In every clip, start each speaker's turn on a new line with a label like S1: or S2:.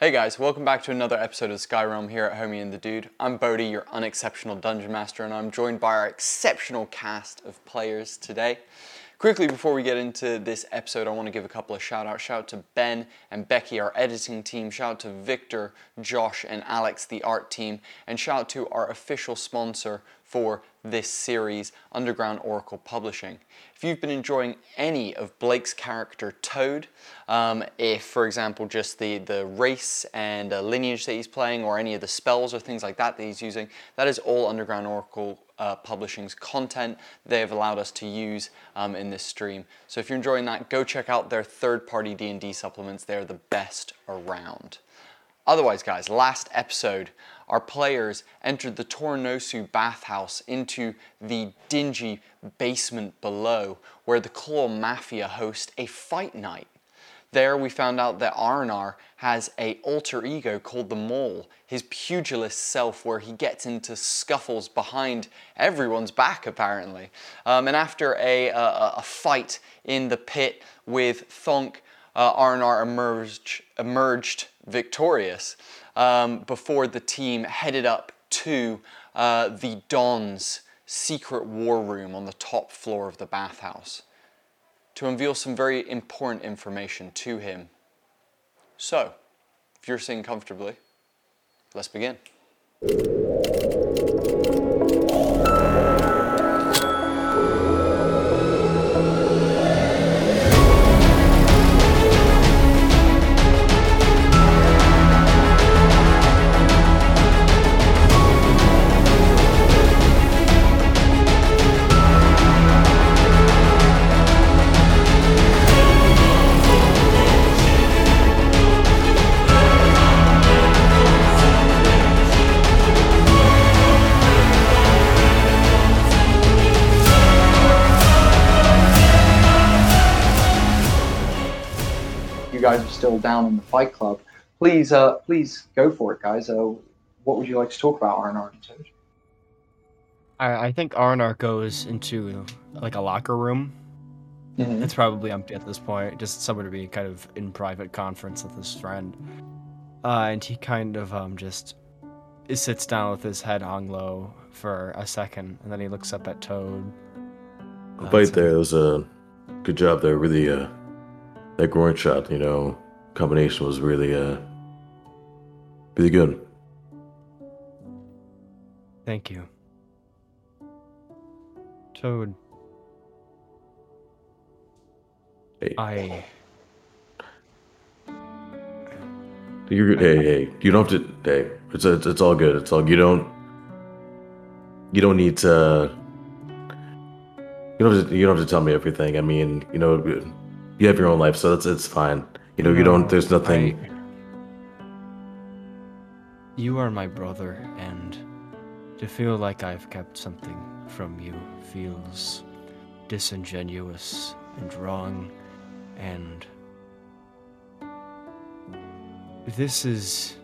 S1: Hey guys, welcome back to another episode of Skyrealm here at Homie and the Dude. I'm Bodhi, your unexceptional dungeon master, and I'm joined by our exceptional cast of players today. Quickly, before we get into this episode, I want to give a couple of shout outs. Shout out to Ben and Becky, our editing team. Shout out to Victor, Josh, and Alex, the art team. And shout out to our official sponsor for this series, Underground Oracle Publishing. If you've been enjoying any of Blake's character Toad, um, if, for example, just the, the race and uh, lineage that he's playing, or any of the spells or things like that that he's using, that is all Underground Oracle uh, Publishing's content they have allowed us to use um, in this stream. So if you're enjoying that, go check out their third-party D&D supplements. They're the best around. Otherwise, guys, last episode, our players entered the Tornosu bathhouse into the dingy basement below, where the Claw Mafia host a fight night. There we found out that Arnar has a alter ego called the Mole, his pugilist self where he gets into scuffles behind everyone's back apparently. Um, and after a, a, a, fight in the pit with Thonk, uh, Arnar emerged, emerged victorious um, before the team headed up to uh, the Don's secret war room on the top floor of the bathhouse to unveil some very important information to him. So, if you're sitting comfortably, let's begin. Down in the Fight Club, please, uh, please go for it, guys. Uh, what would you like to talk about, Arnar and
S2: I, I think Arnar goes into like a locker room. Mm-hmm. It's probably empty at this point, just somewhere to be kind of in private conference with his friend. Uh, and he kind of um, just sits down with his head hung low for a second, and then he looks up at Toad.
S3: Uh, Bite there, it was a good job there. Really, uh, that groin shot, you know, combination was really, uh, really good.
S2: Thank you. Toad.
S3: Hey.
S2: I.
S3: You're good hey hey. You don't have to. Hey, it's it's, it's all good. It's all you don't. You don't need to. You don't have to, you don't have to tell me everything. I mean, you know, you have your own life, so it's it's fine. You know, no, you don't. There's nothing. I,
S2: you are my brother, and to feel like I've kept something from you feels disingenuous and wrong, and this is.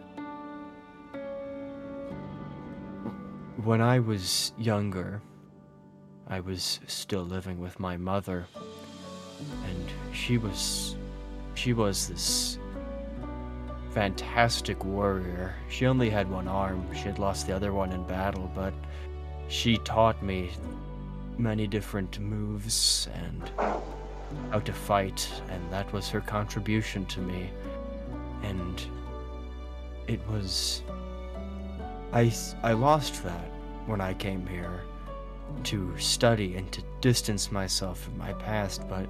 S2: When I was younger, I was still living with my mother and she was she was this fantastic warrior. She only had one arm. She had lost the other one in battle, but she taught me many different moves and how to fight, and that was her contribution to me. And it was I I lost that when I came here to study and to distance myself from my past, but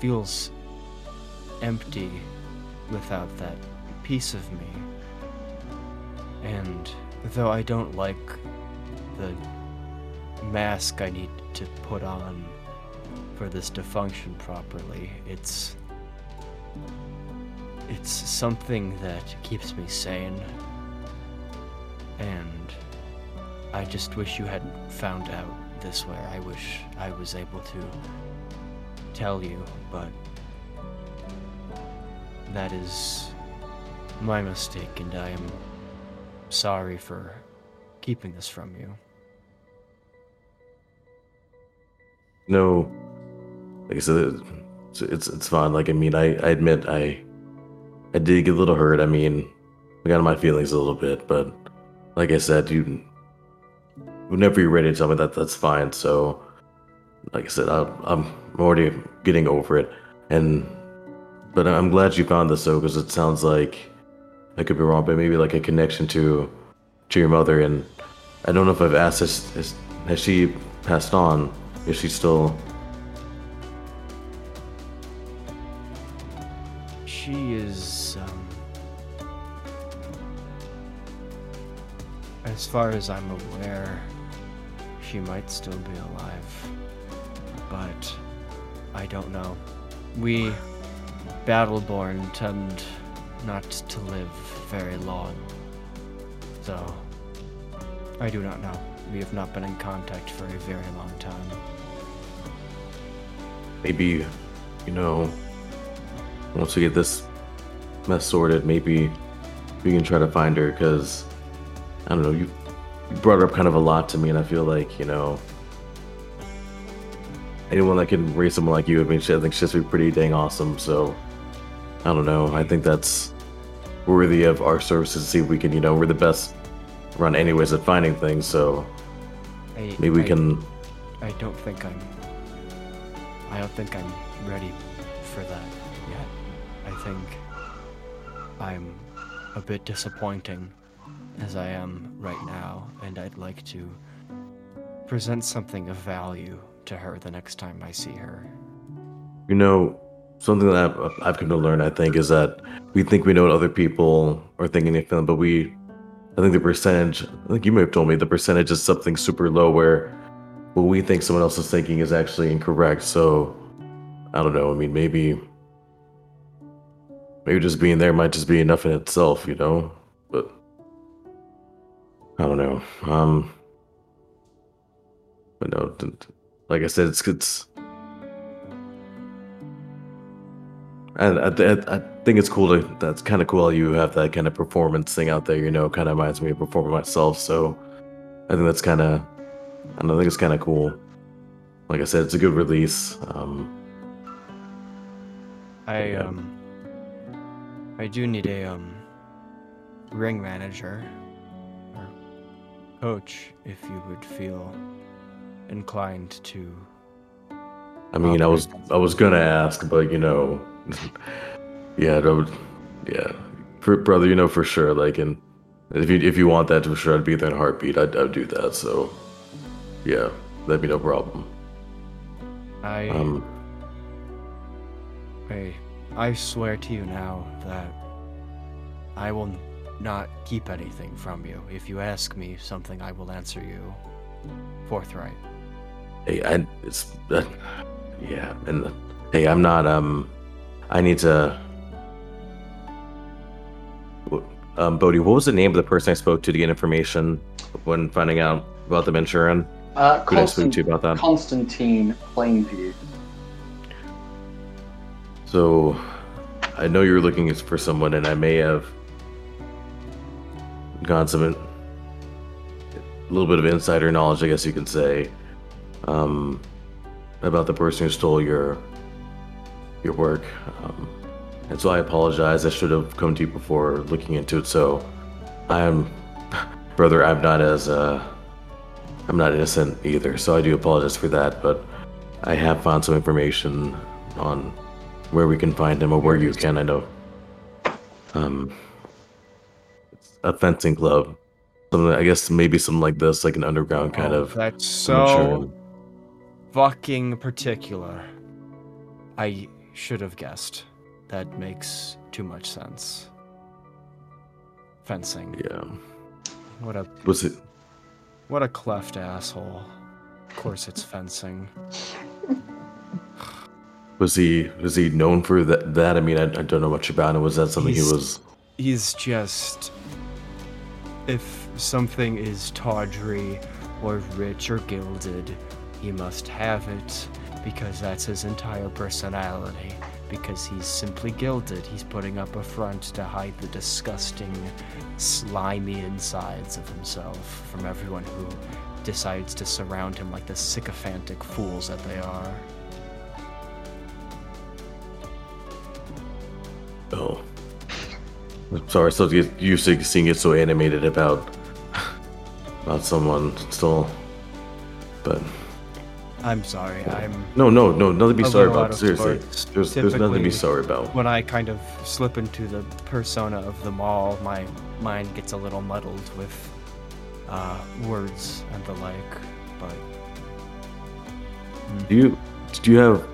S2: feels empty without that piece of me. And though I don't like the mask I need to put on for this to function properly, it's it's something that keeps me sane. And I just wish you hadn't found out this way. I wish I was able to tell you, but that is my mistake, and I am sorry for keeping this from you.
S3: No, like I said, it's it's, fine. Like I mean, I, I admit I I did get a little hurt. I mean, I got in my feelings a little bit, but like I said, you whenever you're ready to tell me that, that's fine. So, like I said, I, I'm already getting over it, and but I'm glad you found this though, because it sounds like I could be wrong, but maybe like a connection to to your mother, and I don't know if I've asked this. Has, has she passed on? Is she still?
S2: She is, um, as far as I'm aware, she might still be alive, but I don't know. We Battleborn tend not to live very long, so I do not know. We have not been in contact for a very long time.
S3: maybe, you know, once we get this mess sorted, maybe we can try to find her. Because I don't know, you, you brought up kind of a lot to me, and I feel like you know, anyone that can raise someone like you, I mean, I think she's be pretty dang awesome. So I don't know. I think that's worthy of our services. To see if we can, you know, we're the best run anyways at finding things. So
S2: I,
S3: maybe we
S2: I-
S3: can.
S2: I don't think I'm. I don't think I'm ready for that yet. I think I'm a bit disappointing as I am right now, and I'd like to present something of value to her the next time I see her.
S3: You know, something that I've, I've come to learn, I think, is that we think we know what other people are thinking and feeling, but we, I think the percentage, I think you may have told me, the percentage is something super low where what we think someone else is thinking is actually incorrect. So, I don't know. I mean, maybe, maybe just being there might just be enough in itself, you know? But, I don't know. Um, but no, like I said, it's, it's, And I, th- I think it's cool to, that's kind of cool how you have that kind of performance thing out there, you know, kind of reminds me of performing myself. So I think that's kind of, I don't think it's kind of cool. Like I said, it's a good release. Um,
S2: I
S3: Yeah.
S2: um. I do need a um. Ring manager or coach, if you would feel inclined to
S3: I mean, I was, I was gonna ask, but you know, yeah, that would, yeah, for, brother, you know for sure. Like, and if you if you want that for sure, I'd be there in a heartbeat. I'd, I'd do that. So, yeah, that'd be no problem.
S2: I
S3: Um,
S2: I I swear to you now that I will not keep anything from you. If you ask me something, I will answer you forthright.
S3: Hey, I it's uh, yeah, and hey, I'm not um, I need to. Um, Bodhi, what was the name of the person I spoke to to get information when finding out about the Manchurian?
S1: Uh,
S3: Who did I speak to about that?
S1: Constantine Plainview.
S3: So, I know you're looking for someone, and I may have gotten some in- a little bit of insider knowledge, I guess you could say, um, about the person who stole your your work. Um, and so I apologize. I should have come to you before looking into it. So, I'm, brother, I'm not as uh, I'm not innocent either. So I do apologize for that. But I have found some information on where we can find him or where you can. I know. Um, it's a fencing club. Something, I guess maybe something like this, like an underground kind
S2: Oh,
S3: of.
S2: That's so. Fucking particular. I should have guessed. That makes too much sense. Fencing.
S3: Yeah.
S2: What a
S3: Was it?
S2: what a cleft asshole. Of course it's fencing.
S3: Was he? Was he known for that? That I mean, I, I don't know much about it. Was that something
S2: He's-
S3: he was?
S2: He's just if something is tawdry or rich or gilded, he must have it because that's his entire personality. Because he's simply gilded, he's putting up a front to hide the disgusting, slimy insides of himself from everyone who decides to surround him like the sycophantic fools that they are.
S3: Oh, I'm sorry, so you used to seeing it so animated about about someone still, but
S2: I'm sorry. I'm
S3: no, no, no, nothing to be sorry about. Seriously, there's there's nothing to be sorry about.
S2: when I kind of slip into the persona of the Mole, my mind gets a little muddled with uh, words and the like. But
S3: Do you do you have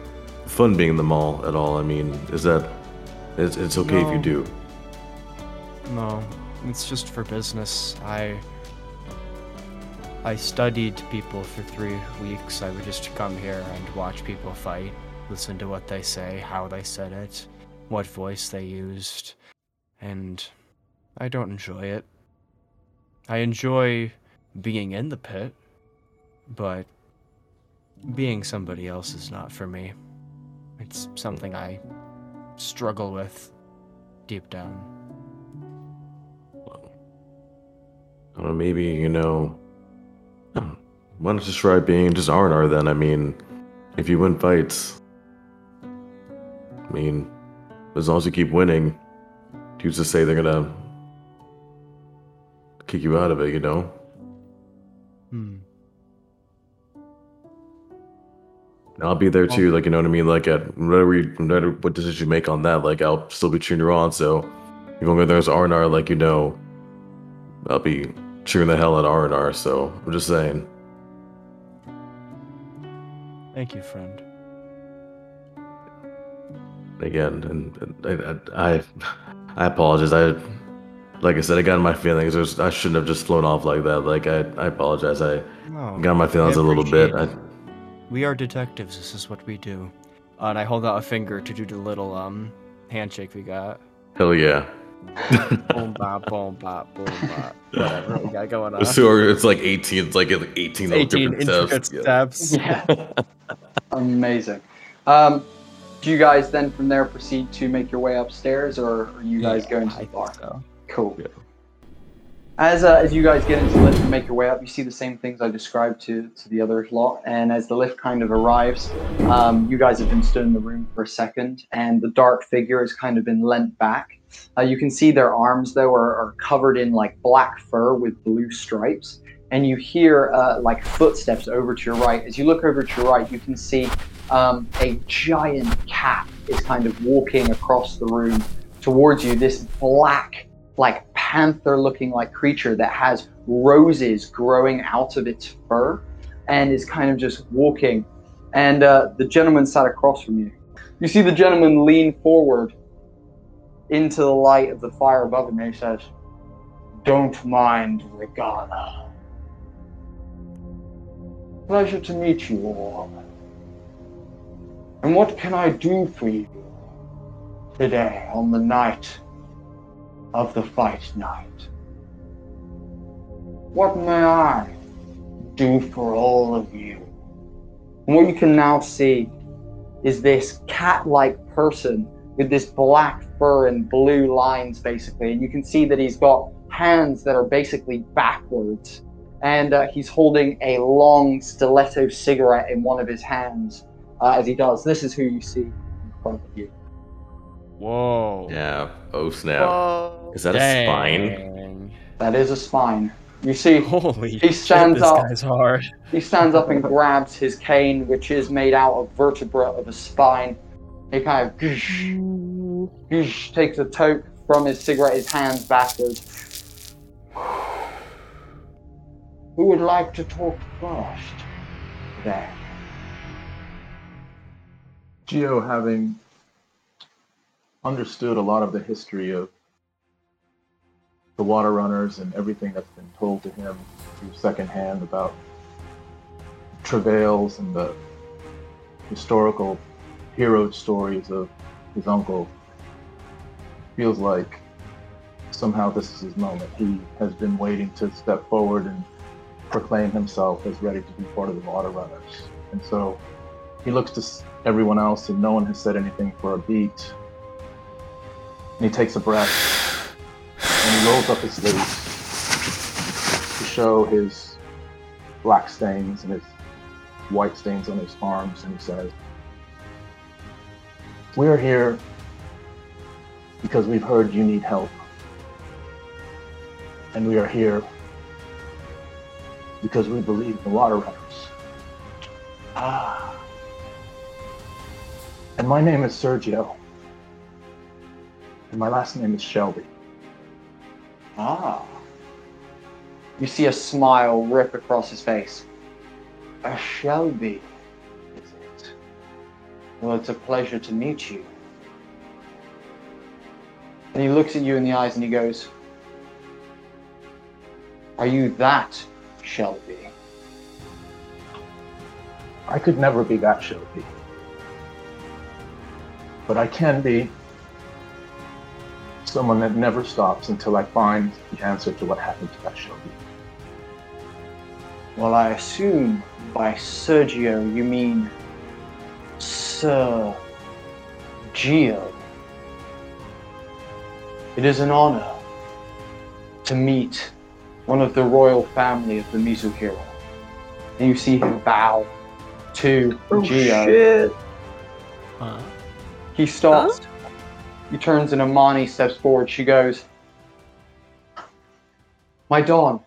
S3: fun being in the Mole at all? I mean, is that it's it's okay if you do.
S2: no, it's just for business. I I studied people for three weeks. I would just come here and watch people fight, listen to what they say, how they said it, what voice they used, and I don't enjoy it. I enjoy being in the pit, but being somebody else is not for me. It's something I struggle with deep down.
S3: I maybe you know. Why not just try being just Arnar then? I mean, if you win fights, I mean, as long as you keep winning, who's to say they're gonna kick you out of it? You know.
S2: Hmm.
S3: I'll be there too, like you know what I mean. Like at whatever, you, no matter what decision you make on that, like I'll still be cheering you on. So if you want to go there as Arnar, like you know, I'll be cheering the hell out Arnar. So I'm just saying.
S2: Thank you, friend.
S3: again and, and I, I i apologize i like i said i got in my feelings There's, i shouldn't have just flown off like that like i i apologize i
S2: No,
S3: got in my feelings a little bit I,
S2: we are detectives. This is what we do. Uh, and I hold out a finger to do the little um handshake we got.
S3: hell yeah
S2: boom bop, boom bop, boom bop. Whatever we got going on.
S3: so it's like 18 it's like 18 little
S2: 18
S3: different
S2: intricate
S3: steps
S2: steps.
S1: Yeah. Amazing. Um, do you guys then from there proceed to make your way upstairs, or are you guys going to
S2: I
S1: the bar?
S2: so.
S1: Cool.
S3: Yeah.
S1: As uh, as you guys get into the lift and make your way up, you see the same things I described to to the other lot. And as the lift kind of arrives, um, you guys have been stood in the room for a second, and the dark figure has kind of been leant back. Uh, you can see their arms though are, are covered in like black fur with blue stripes, and you hear uh, like footsteps over to your right. As you look over to your right, you can see um, a giant cat is kind of walking across the room towards you. This black like panther looking like creature that has roses growing out of its fur and is kind of just walking and uh, the gentleman sat across from you you see the gentleman lean forward into the light of the fire above him and he says don't mind Regana. pleasure to meet you all and what can i do for you today on the night of the fight night. What may I do for all of you? And what you can now see is this cat like person with this black fur and blue lines, basically. And you can see that he's got hands that are basically backwards. And uh, he's holding a long stiletto cigarette in one of his hands uh, as he does. This is who you see in front of you.
S2: Whoa.
S3: yeah oh snap
S2: Whoa.
S3: is that a spine
S2: Dang.
S1: That is a spine. You see,
S2: Holy
S1: He
S2: shit,
S1: stands
S2: this
S1: up.
S2: guy's hard.
S1: He stands up and grabs his cane, which is made out of vertebra of a spine. He kind of goosh, goosh, takes a toke from his cigarette, his hands backwards. Who would like to talk first? There.
S4: Geo, having understood a lot of the history of the water runners and everything that's been told to him through secondhand about travails and the historical hero stories of his uncle, feels like somehow this is his moment. He has been waiting to step forward and proclaim himself as ready to be part of the water runners. And so he looks to everyone else, and no one has said anything for a beat. And he takes a breath and he rolls up his sleeves to show his black stains and his white stains on his arms, and he says, We're here because we've heard you need help And we are here because we believe the water runners.
S1: Ah,
S4: And my name is Sergio. And my last name is Shelby.
S1: ah. You see a smile rip across his face. A Shelby? Well, it's a pleasure to meet you. And he looks at you in the eyes and he goes, Are you that Shelby?
S4: I could never be that Shelby. But I can be someone that never stops until I find the answer to what happened to that Shelby.
S1: Well, I assume by Sergio you mean Sir Gio. It is an honor to meet one of the royal family of the Mizuhiro. And you see him bow to Gio.
S2: Uh,
S1: He stops. He turns and Amani steps forward. She goes, My Don,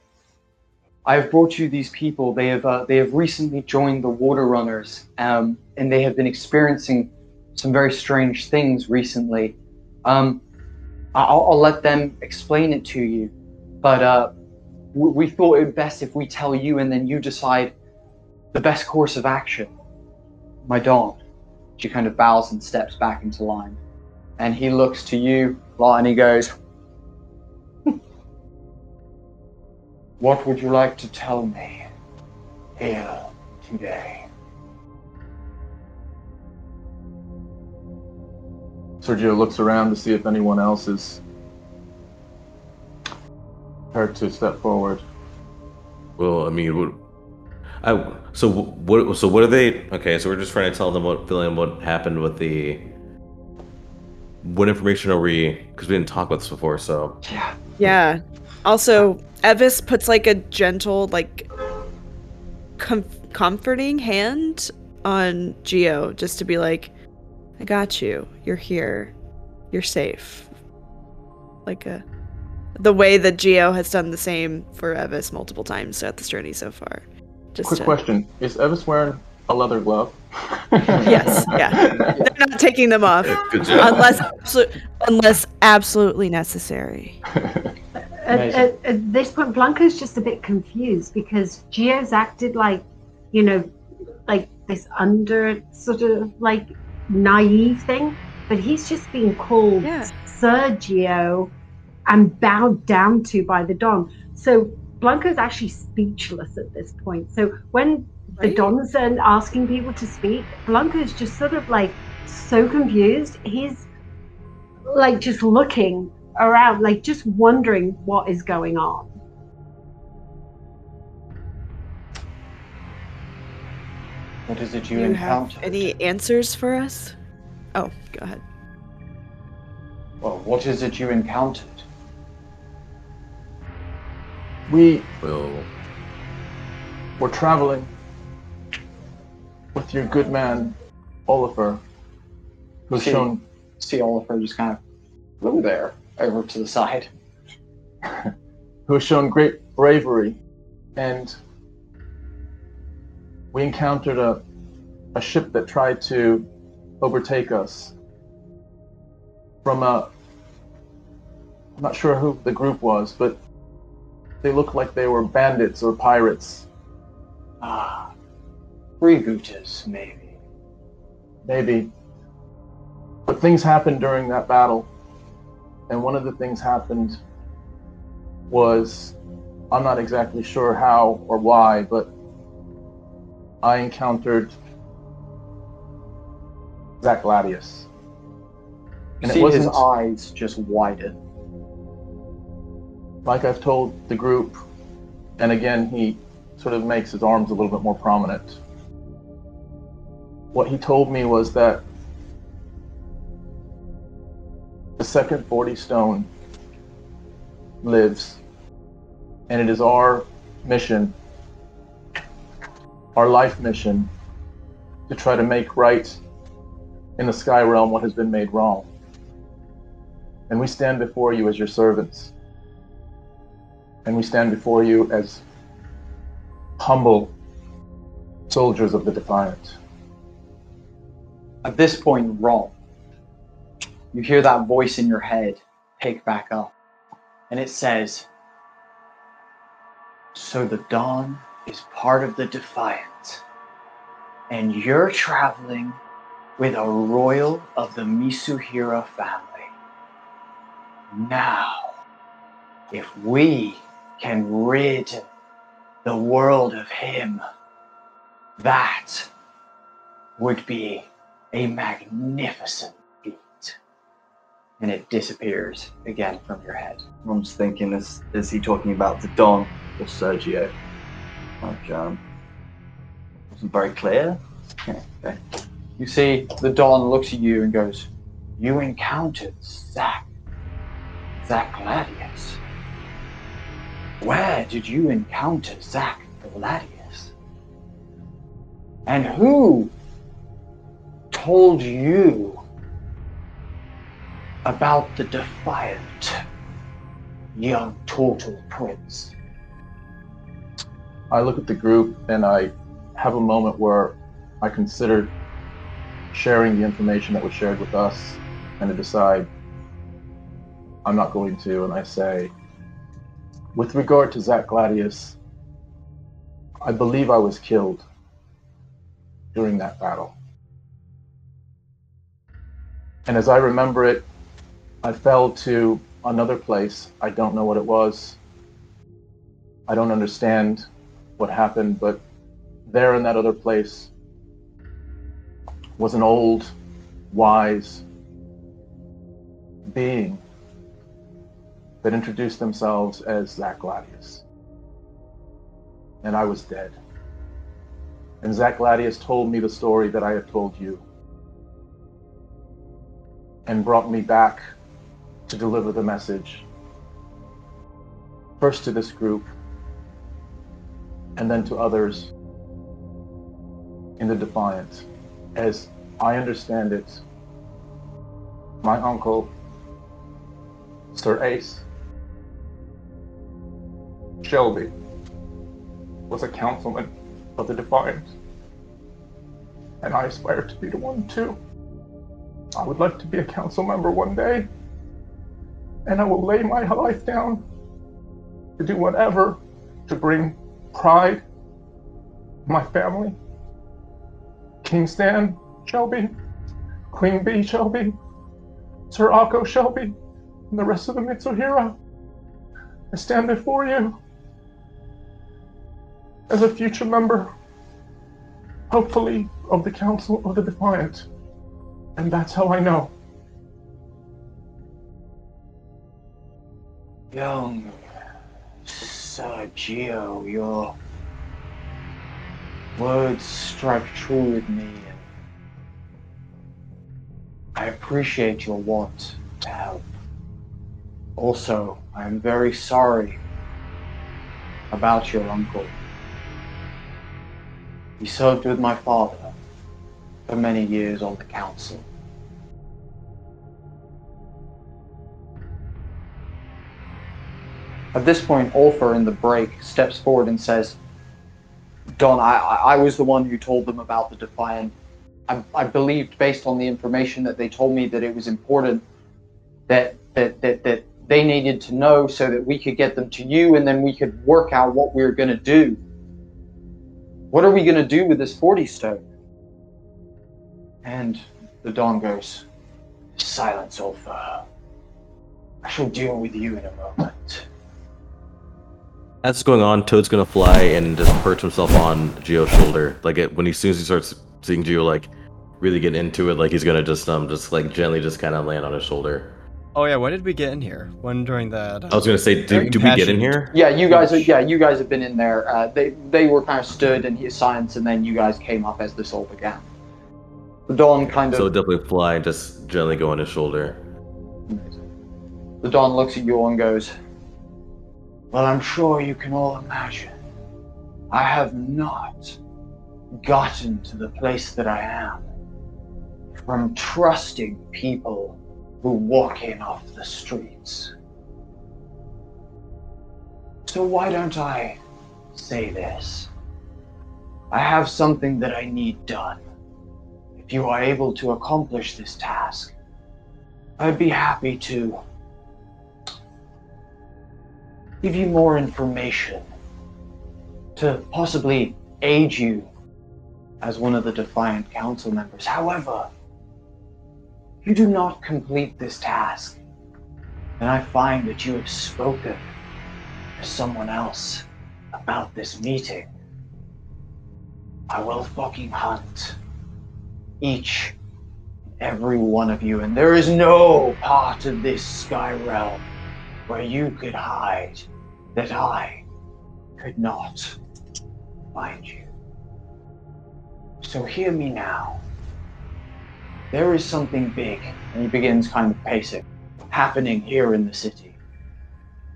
S1: I have brought you these people. They have uh, they have recently joined the Water Runners, um, and they have been experiencing some very strange things recently. Um, I'll, I'll let them explain it to you, but uh, we, we thought it best if we tell you, and then you decide the best course of action. My Don. She kind of bows and steps back into line, and he looks to you, Lot, and he goes. What would you like to tell me here today?
S4: Sergio looks around to see if anyone else is prepared to step forward.
S3: Well, I mean, what? I so what? So what are they? Okay, so we're just trying to tell them what feeling what happened with the. What information are we? Because we didn't talk about this before, so
S1: Yeah.
S5: Yeah. Also, Evis puts like a gentle, like, com- comforting hand on Geo just to be like, I got you. You're here. You're safe. Like a. The way that Geo has done the same for Evis multiple times throughout this journey so far. Just
S4: Quick
S5: to-
S4: question: Is Evis wearing a leather glove?
S5: Yes, yeah. They're not taking them off
S3: good job.
S5: unless absolu- unless absolutely necessary.
S6: At, at, at this point, Blanca's just a bit confused because Gio's acted like, you know, like this under sort of like naive thing, but he's just been called
S5: Yeah.
S6: Sir Gio and bowed down to by the Don. So Blanca's actually speechless at this point. So when the Dons are asking people to speak, Blanca's just sort of like so confused. He's like just looking around, like just wondering what is going on.
S1: What is it you,
S5: You have
S1: encountered?
S5: any answers for us? Oh, go ahead.
S1: Well, what is it you encountered?
S4: We
S3: well,
S4: were traveling with your good man, Oliver, who's
S1: See.
S4: shown
S1: See Oliver just kind of, hello there, over to the side.
S4: who has shown great bravery, and we encountered a, a ship that tried to overtake us from a. I'm not sure who the group was, but they looked like they were bandits or pirates.
S1: Ah, freebooters, maybe.
S4: Maybe. But things happened during that battle. And one of the things happened was I'm not exactly sure how or why, but I encountered Zach Gladius. And it
S1: see his eyes just widened.
S4: Like I've told the group, and again, he sort of makes his arms a little bit more prominent. What he told me was that the second 40 stone lives, and it is our mission, our life mission, to try to make right in the sky realm what has been made wrong. And we stand before you as your servants and we stand before you as humble soldiers of the Defiant.
S1: At this point, Ron, you hear that voice in your head pick back up, and it says, So the Don is part of the Defiant, and you're traveling with a royal of the Misuhira family. Now, if we can rid the world of him, that would be a magnificent feat. And it disappears again from your head.
S7: Just thinking, is is he talking about the Don or Sergio? Like, um, wasn't very clear. Okay.
S1: You see, the Don looks at you and goes, You encountered Zack. Zack Gladius. Where did you encounter Zack Gladius? And who told you about the defiant young turtle prince?
S4: I look at the group and I have a moment where I consider sharing the information that was shared with us and to decide I'm not going to. And I say, with regard to Zach Gladius, I believe I was killed during that battle. And as I remember it, I fell to another place. I don't know what it was. I don't understand what happened, but there in that other place was an old, wise being that introduced themselves as Zack Gladius. And I was dead. And Zack Gladius told me the story that I have told you and brought me back to deliver the message. First to this group, and then to others in the Defiant. As I understand it, my uncle, Sir Ace Shelby, was a councilman of the Defiant. And I aspire to be the one too. I would like to be a council member one day. And I will lay my life down to do whatever to bring pride my family. King Stan Shelby, Queen Bee Shelby, Sir Akko Shelby, and the rest of the Mitsuhira. I stand before you as a future member, hopefully, of the Council of the Defiant. And that's how I know.
S1: Young Sergio, your words strike true with me. I appreciate your want to help. Also, I am very sorry about your uncle. He served with my father for many years on the council. At this point, Ulfer in the break steps forward and says, Don, I, I was the one who told them about the Defiant. I, I believed, based on the information that they told me, that it was important that, that, that, that they needed to know so that we could get them to you and then we could work out what we were going to do. What are we going to do with this 40 stone? And the Don goes, Silence, Ulfa. I shall deal with you in a moment.
S3: As it's going on, Toad's gonna fly and just perch himself on Geo's shoulder. Like it, when he, as soon as he starts seeing Geo like really get into it, like he's gonna just um just like gently just kind of land on his shoulder.
S2: Oh yeah, when did we get in here? When during that?
S3: I was gonna say, do, do we get in here?
S1: Yeah, you guys are. Yeah, you guys have been in there. Uh, they they were kind of stood in his silence, and then you guys came up as this all began. The Don kind of.
S3: So definitely fly and just gently go on his shoulder.
S1: The Don looks at you and goes, Well, I'm sure you can all imagine. I have not gotten to the place that I am from trusting people who walk in off the streets. So why don't I say this? I have something that I need done. If you are able to accomplish this task, I'd be happy to give you more information to possibly aid you as one of the Defiant Council members. However, you do not complete this task, then I find that you have spoken to someone else about this meeting. I will fucking hunt each and every one of you, and there is no part of this sky realm where you could hide that I could not find you. So hear me now. There is something big, and he begins kind of pacing, happening here in the city.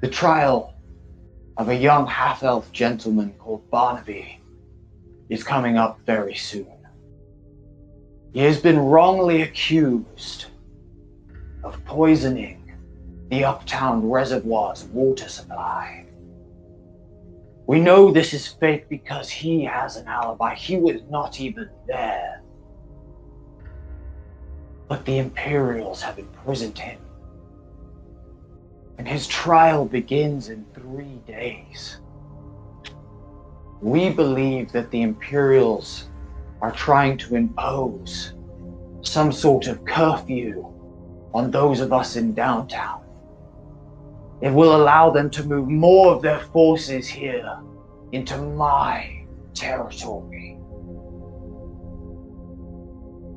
S1: The trial of a young half elf gentleman called Barnaby is coming up very soon. He has been wrongly accused of poisoning the uptown reservoir's water supply. We know this is fake because he has an alibi. He was not even there. But the Imperials have imprisoned him. And his trial begins in three days. We believe that the Imperials are trying to impose some sort of curfew on those of us in downtown. It will allow them to move more of their forces here into my territory.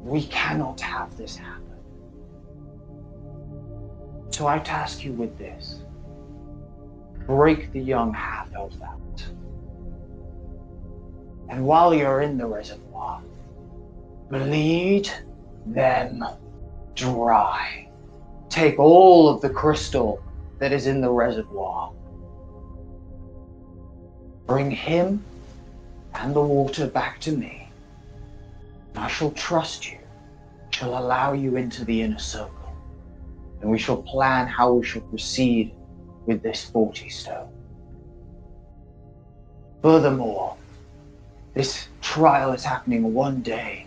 S1: We cannot have this happen. So I task you with this break the young half elves out. And while you're in the reservoir, bleed them dry. Take all of the crystal that is in the reservoir. Bring him and the water back to me. I shall trust you, shall allow you into the inner circle, and we shall plan how we shall proceed with this 40 stone. Furthermore, this trial is happening one day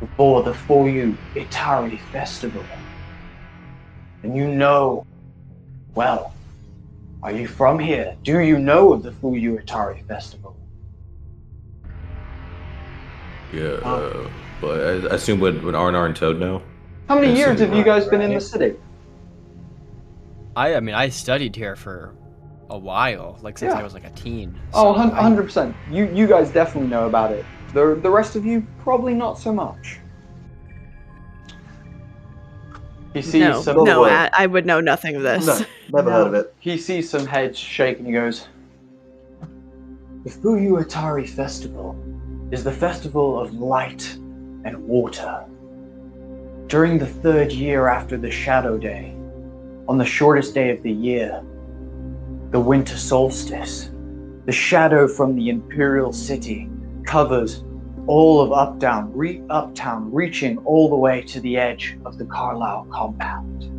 S1: before the Fuyu Atari festival. And you know, well, are you from here? Do you know of the Fuyu Atari festival?
S3: Yeah, uh, but I I assume would would R and Toad know?
S1: How many years have you guys been in the city?
S2: I, I mean, I studied here for a while, like since
S1: Yeah.
S2: I was like a teen.
S1: Oh,
S2: so
S1: hun-
S2: I-
S1: 100%. You you guys definitely know about it. The the rest of you probably not so much. He sees
S5: no,
S1: some
S5: no. I, I would know nothing of this.
S7: No, never heard of it.
S1: he sees some heads shake and he goes, The Fuyu Atari Festival is the festival of light and water. During the third year after the Shadow Day, on the shortest day of the year, the winter solstice, the shadow from the Imperial City covers all of Uptown, re- Uptown, reaching all the way to the edge of the Carlisle compound.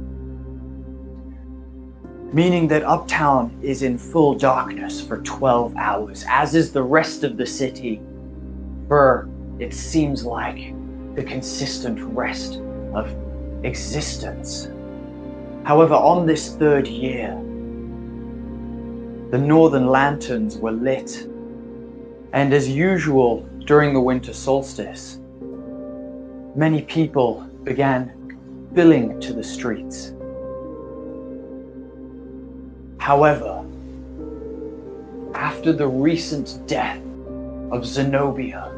S1: Meaning that Uptown is in full darkness for 12 hours, as is the rest of the city, for it seems like the consistent rest of existence. However, on this third year, the northern lanterns were lit, and as usual during the winter solstice, many people began filling to the streets. However, after the recent death of Zenobia,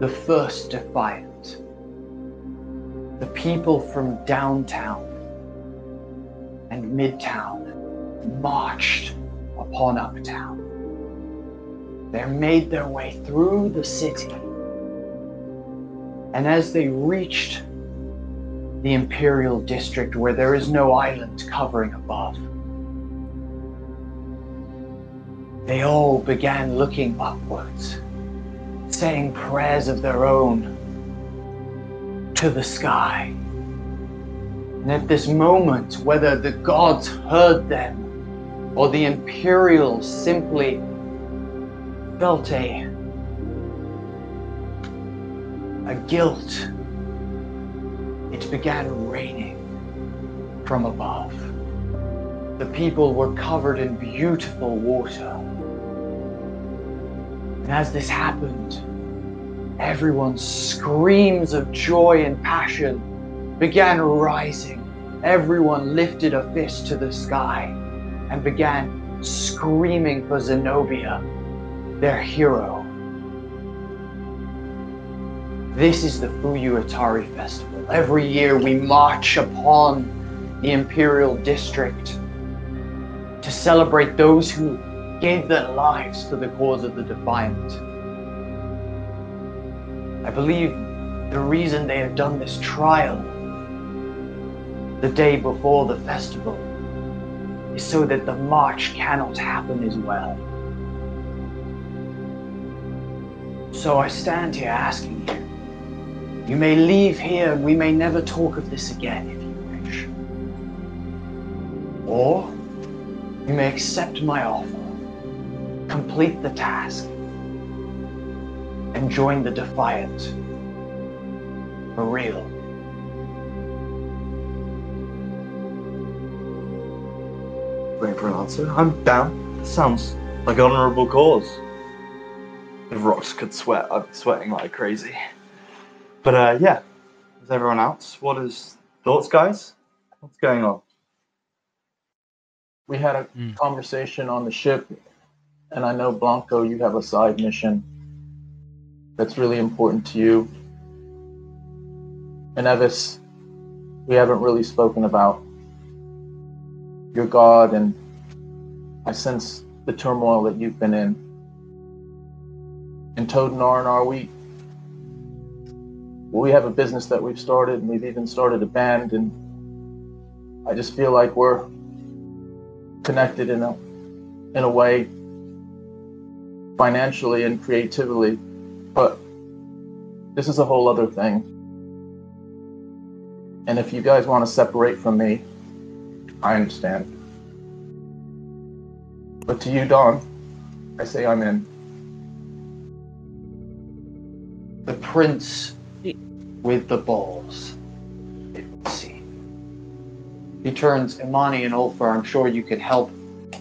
S1: the first Defiant, the people from downtown and midtown marched upon Uptown. They made their way through the city, and as they reached the Imperial District, where there is no island covering above, they all began looking upwards, saying prayers of their own to the sky. And at this moment, whether the gods heard them or the Imperials simply felt a, a guilt. It began raining from above. The people were covered in beautiful water. And as this happened, everyone's screams of joy and passion began rising. Everyone lifted a fist to the sky and began screaming for Zenobia, their hero. This is the Fuyu Atari Festival. Every year we march upon the Imperial District to celebrate those who gave their lives for the cause of the Defiant. I believe the reason they have done this trial the day before the festival is so that the march cannot happen as well. So I stand here asking you. You may leave here and we may never talk of this again if you wish. Or you may accept my offer, complete the task, and join the Defiant. For real.
S7: Waiting for an answer. I'm down. Sounds like an honourable cause. If rocks could sweat, I'm sweating like crazy. But uh, yeah, is everyone else? What is thoughts, guys? What's going on?
S4: We had a
S2: Mm.
S4: conversation on the ship, and I know Blanco, you have a side mission that's really important to you. And Evis, we haven't really spoken about your God, and I sense the turmoil that you've been in. And R&R, we we have a business that we've started, and we've even started a band, and I just feel like we're connected in a in a way financially and creatively but this is a whole other thing. And if you guys want to separate from me i understand. But to you don i say i'm in
S1: The prince with the balls. It would seem. He turns Imani and Ulfar. I'm sure you can help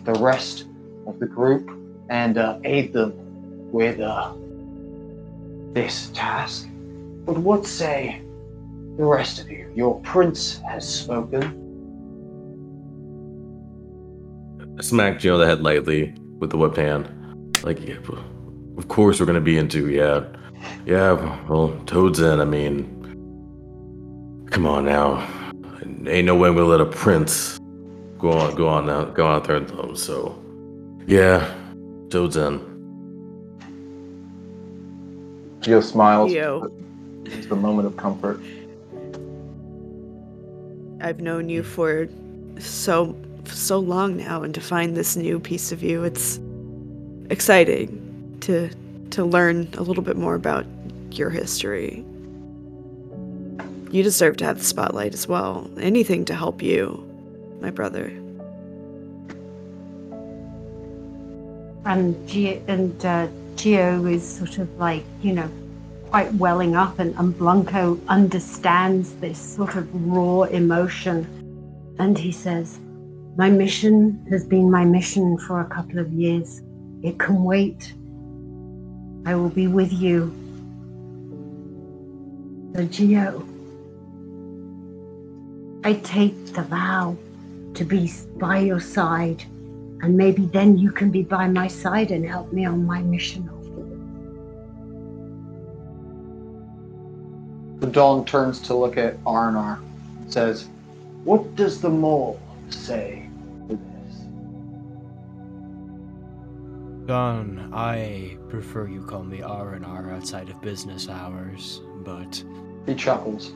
S1: the rest of the group and uh, aid them with uh, this task. But what say the rest of you? Your prince has spoken.
S3: I smacked you on the head lightly with the whipped hand. Like, yeah, of course we're gonna be into, yeah. Yeah, well, Toad's in, I mean. Come on now. Ain't no way we'll let a prince go on go on out go out there alone, so yeah, Toad's in.
S4: Gio smiles
S5: Gio.
S4: it's the moment of comfort
S5: I've known you for so so long now, and to find this new piece of you, it's exciting to to learn a little bit more about your history. You deserve to have the spotlight as well. Anything to help you, my brother.
S6: and Gio, and uh, is sort of like you know quite welling up, and, and Blanco understands this sort of raw emotion, and he says, "My mission has been my mission for a couple of years. It can wait. I will be with you." Gio, I take the vow to be by your side and maybe then you can be by my side and help me on my mission.
S1: The Don turns to look at Arnar and says, What does the mole say
S2: Don, I prefer you call me R and R outside of business hours, but
S1: He chuckles.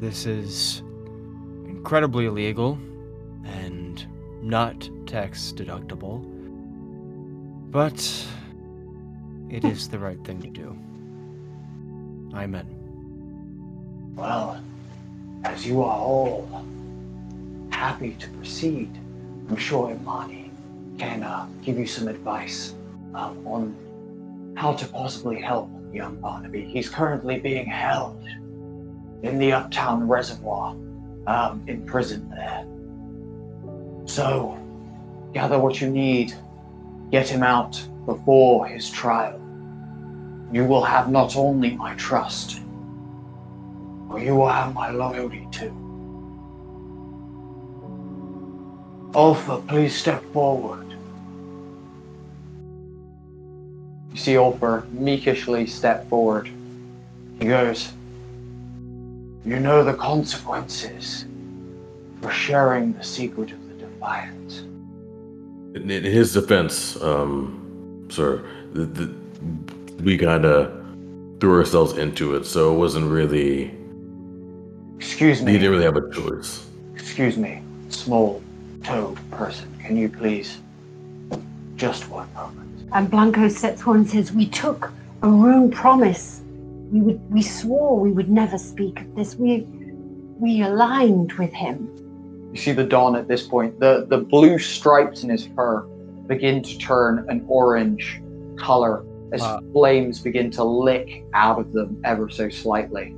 S2: This is incredibly illegal and not tax deductible. But it is the right thing to do. I'm in.
S1: Well, as you are all happy to proceed. I'm sure Imani can uh, give you some advice um, on how to possibly help young Barnaby. He's currently being held in the Uptown Reservoir, um, in prison there. So, gather what you need, get him out before his trial. You will have not only my trust, but you will have my loyalty too. Alpha, please step forward. You see Ulfer meekishly step forward. He goes, You know the consequences for sharing the secret of the Defiant.
S3: In, in his defense, um, sir, the, the, we kind of threw ourselves into it, so it wasn't really.
S1: Excuse me.
S3: He didn't really have a choice.
S1: Excuse me, small toad person. Can you please? Just one moment.
S6: And Blanco sets forward and says, "We took a rune promise. We would. We swore we would never speak of this. We, we aligned with him."
S1: You see the Don at this point. The the blue stripes in his fur begin to turn an orange color as
S8: Uh.
S1: flames begin to lick out of them ever so slightly.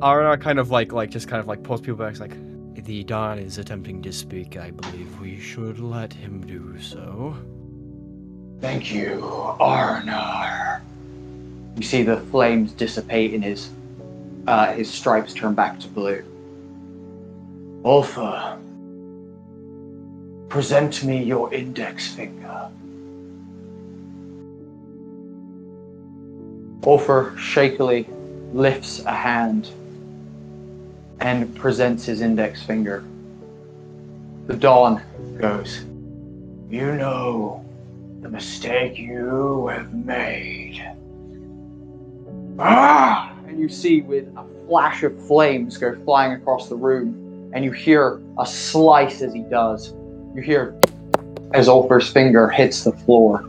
S8: Arnar kind of like like just kind of like pulls people back. It's like,
S2: The Don is attempting to speak. I believe we should let him do so.
S1: Thank you, Arnar. You see the flames dissipate in his uh, his stripes turn back to blue. Ulfa, present me your index finger. Ulfer shakily lifts a hand and presents his index finger. The Don goes. You know the mistake you have made. Ah! And you see with a flash of flames go flying across the room, and you hear a slice as he does. You hear as Ulfer's finger hits the floor.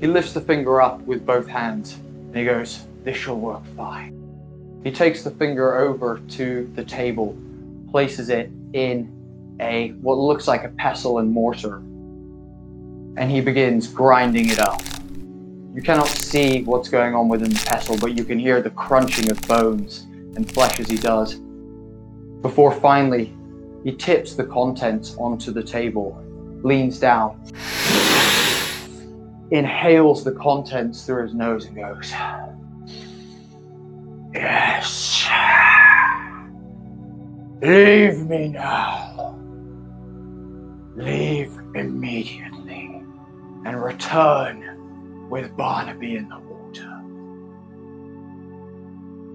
S1: He lifts the finger up with both hands, and he goes, This shall work fine. He takes the finger over to the table, places it in a what looks like a pestle and mortar, and he begins grinding it up. You cannot see what's going on within the pestle, but you can hear the crunching of bones and flesh as he does. Before finally, he tips the contents onto the table, leans down, inhales the contents through his nose, and goes, Yes. Leave me now. Leave immediately and return with Barnaby in the water.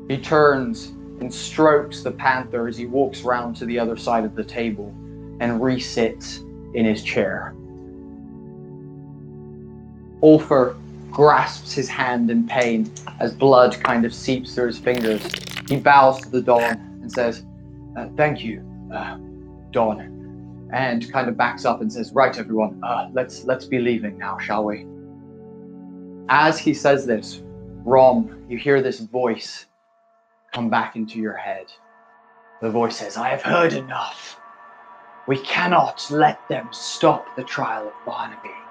S1: He turns and strokes the panther as he walks round to the other side of the table and resits in his chair. Ulfer grasps his hand in pain as blood kind of seeps through his fingers. He bows to the Don and says, uh, Thank you, uh, and kind of backs up and says, "Right, everyone, uh, let's let's be leaving now, shall we?" As he says this, Rom, you hear this voice come back into your head. The voice says, "I have heard enough. We cannot let them stop the trial of Barnaby.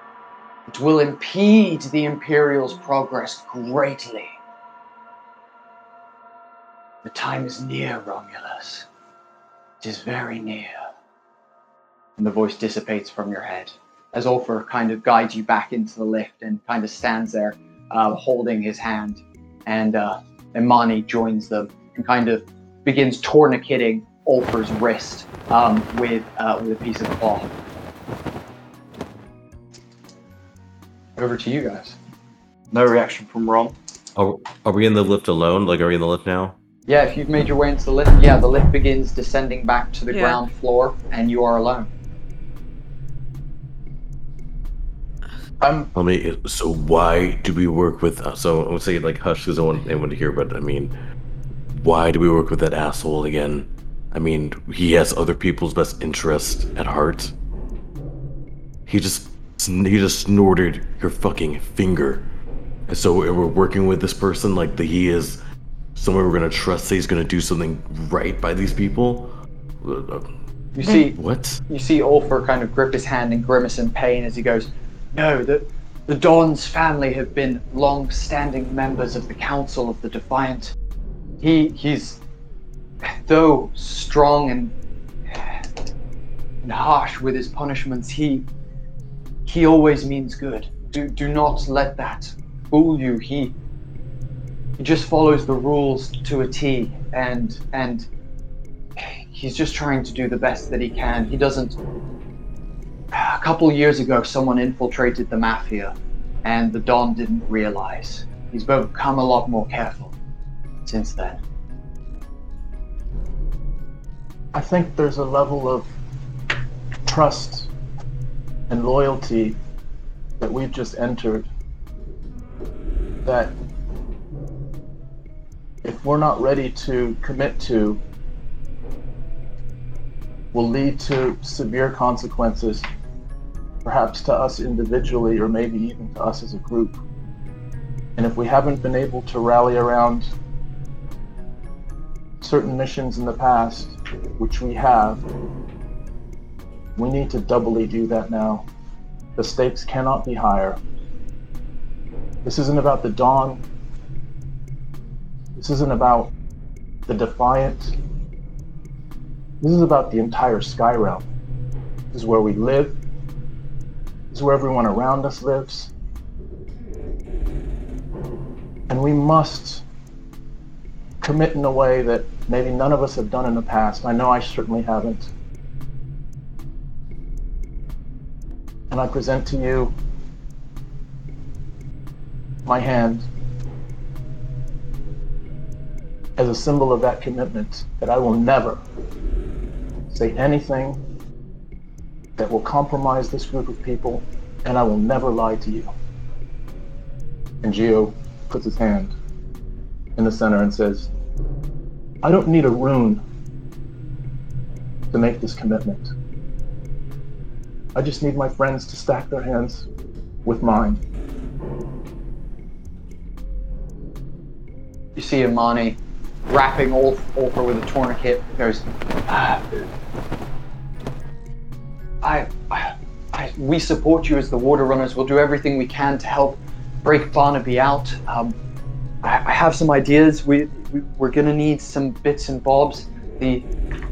S1: It will impede the Imperial's progress greatly. The time is near, Romulus. It is very near." and the voice dissipates from your head as Ulfer kind of guides you back into the lift and kind of stands there uh, holding his hand. And uh, Imani joins them and kind of begins tourniqueting Ulfer's wrist um, with, uh, with a piece of cloth. Over to you guys.
S7: No reaction from Ron.
S3: Are, are we in the lift alone? Like, are we in the lift now?
S1: Yeah, if you've made your way into the lift, yeah, the lift begins descending back to the
S5: Yeah.
S1: ground floor and you are alone.
S7: Um,
S3: I mean, so why do we work with? uh, So I would say like hush because I want anyone to hear, but I mean, why do we work with that asshole again? I mean, he has other people's best interest at heart. He just he just snorted your fucking finger, and so we're working with this person like the, he is someone we're gonna trust that he's gonna do something right by these people. uh,
S1: You see,
S3: what?
S1: you see Ulfer kind of grip his hand and grimace in pain as he goes, No, the, the Don's family have been long standing members of the Council of the Defiant. He he's though strong and, and harsh with his punishments, he he always means good. Do do not let that fool you. He he just follows the rules to a T and and he's just trying to do the best that he can. He doesn't. A couple years ago, someone infiltrated the mafia, and the Don didn't realize. He's become a lot more careful since then.
S4: I think there's a level of trust and loyalty that we've just entered that if we're not ready to commit to will lead to severe consequences perhaps to us individually or maybe even to us as a group. And if we haven't been able to rally around certain missions in the past which we have we need to doubly do that now the stakes cannot be higher this isn't about the Don this isn't about the Defiant. This is about the entire Sky Realm. This is where we live. This is where everyone around us lives. And we must commit in a way that maybe none of us have done in the past. I know I certainly haven't. And I present to you my hand as a symbol of that commitment that I will never say anything that will compromise this group of people, and I will never lie to you. And Gio puts his hand in the center and says, I don't need a rune to make this commitment. I just need my friends to stack their hands with mine.
S1: You see Imani wrapping Ulf, Ulfer with a tourniquet. Goes, "Ah, I, I, I, we support you as the Water Runners. We'll do everything we can to help break Barnaby out. Um, I, I have some ideas. We, we we're gonna need some bits and bobs. The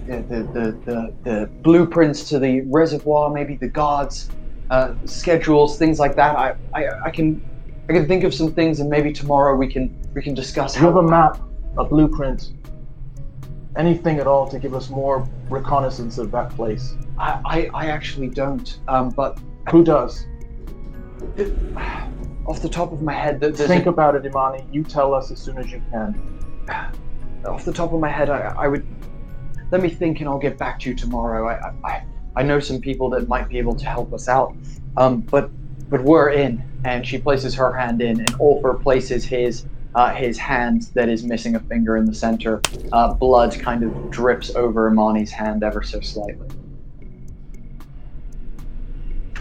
S1: the, the, the, the, the blueprints to the reservoir, maybe the guards, uh, schedules, things like that. I, I, I can I can think of some things, and maybe tomorrow we can we can discuss
S4: Do you have a map, a blueprint, anything at all to give us more reconnaissance of that place?
S1: I, I, I actually don't. Um, but
S4: Who does?
S1: it, off the top of my head, there's
S4: Think about it, Imani. You tell us as soon as you can.
S1: off the top of my head, I, I would let me think, and I'll get back to you tomorrow. I, I- I, know some people that might be able to help us out. Um, but but we're in, and she places her hand in, and Ulfer places his uh, his hand that is missing a finger in the center. Uh, blood kind of drips over Imani's hand ever so slightly.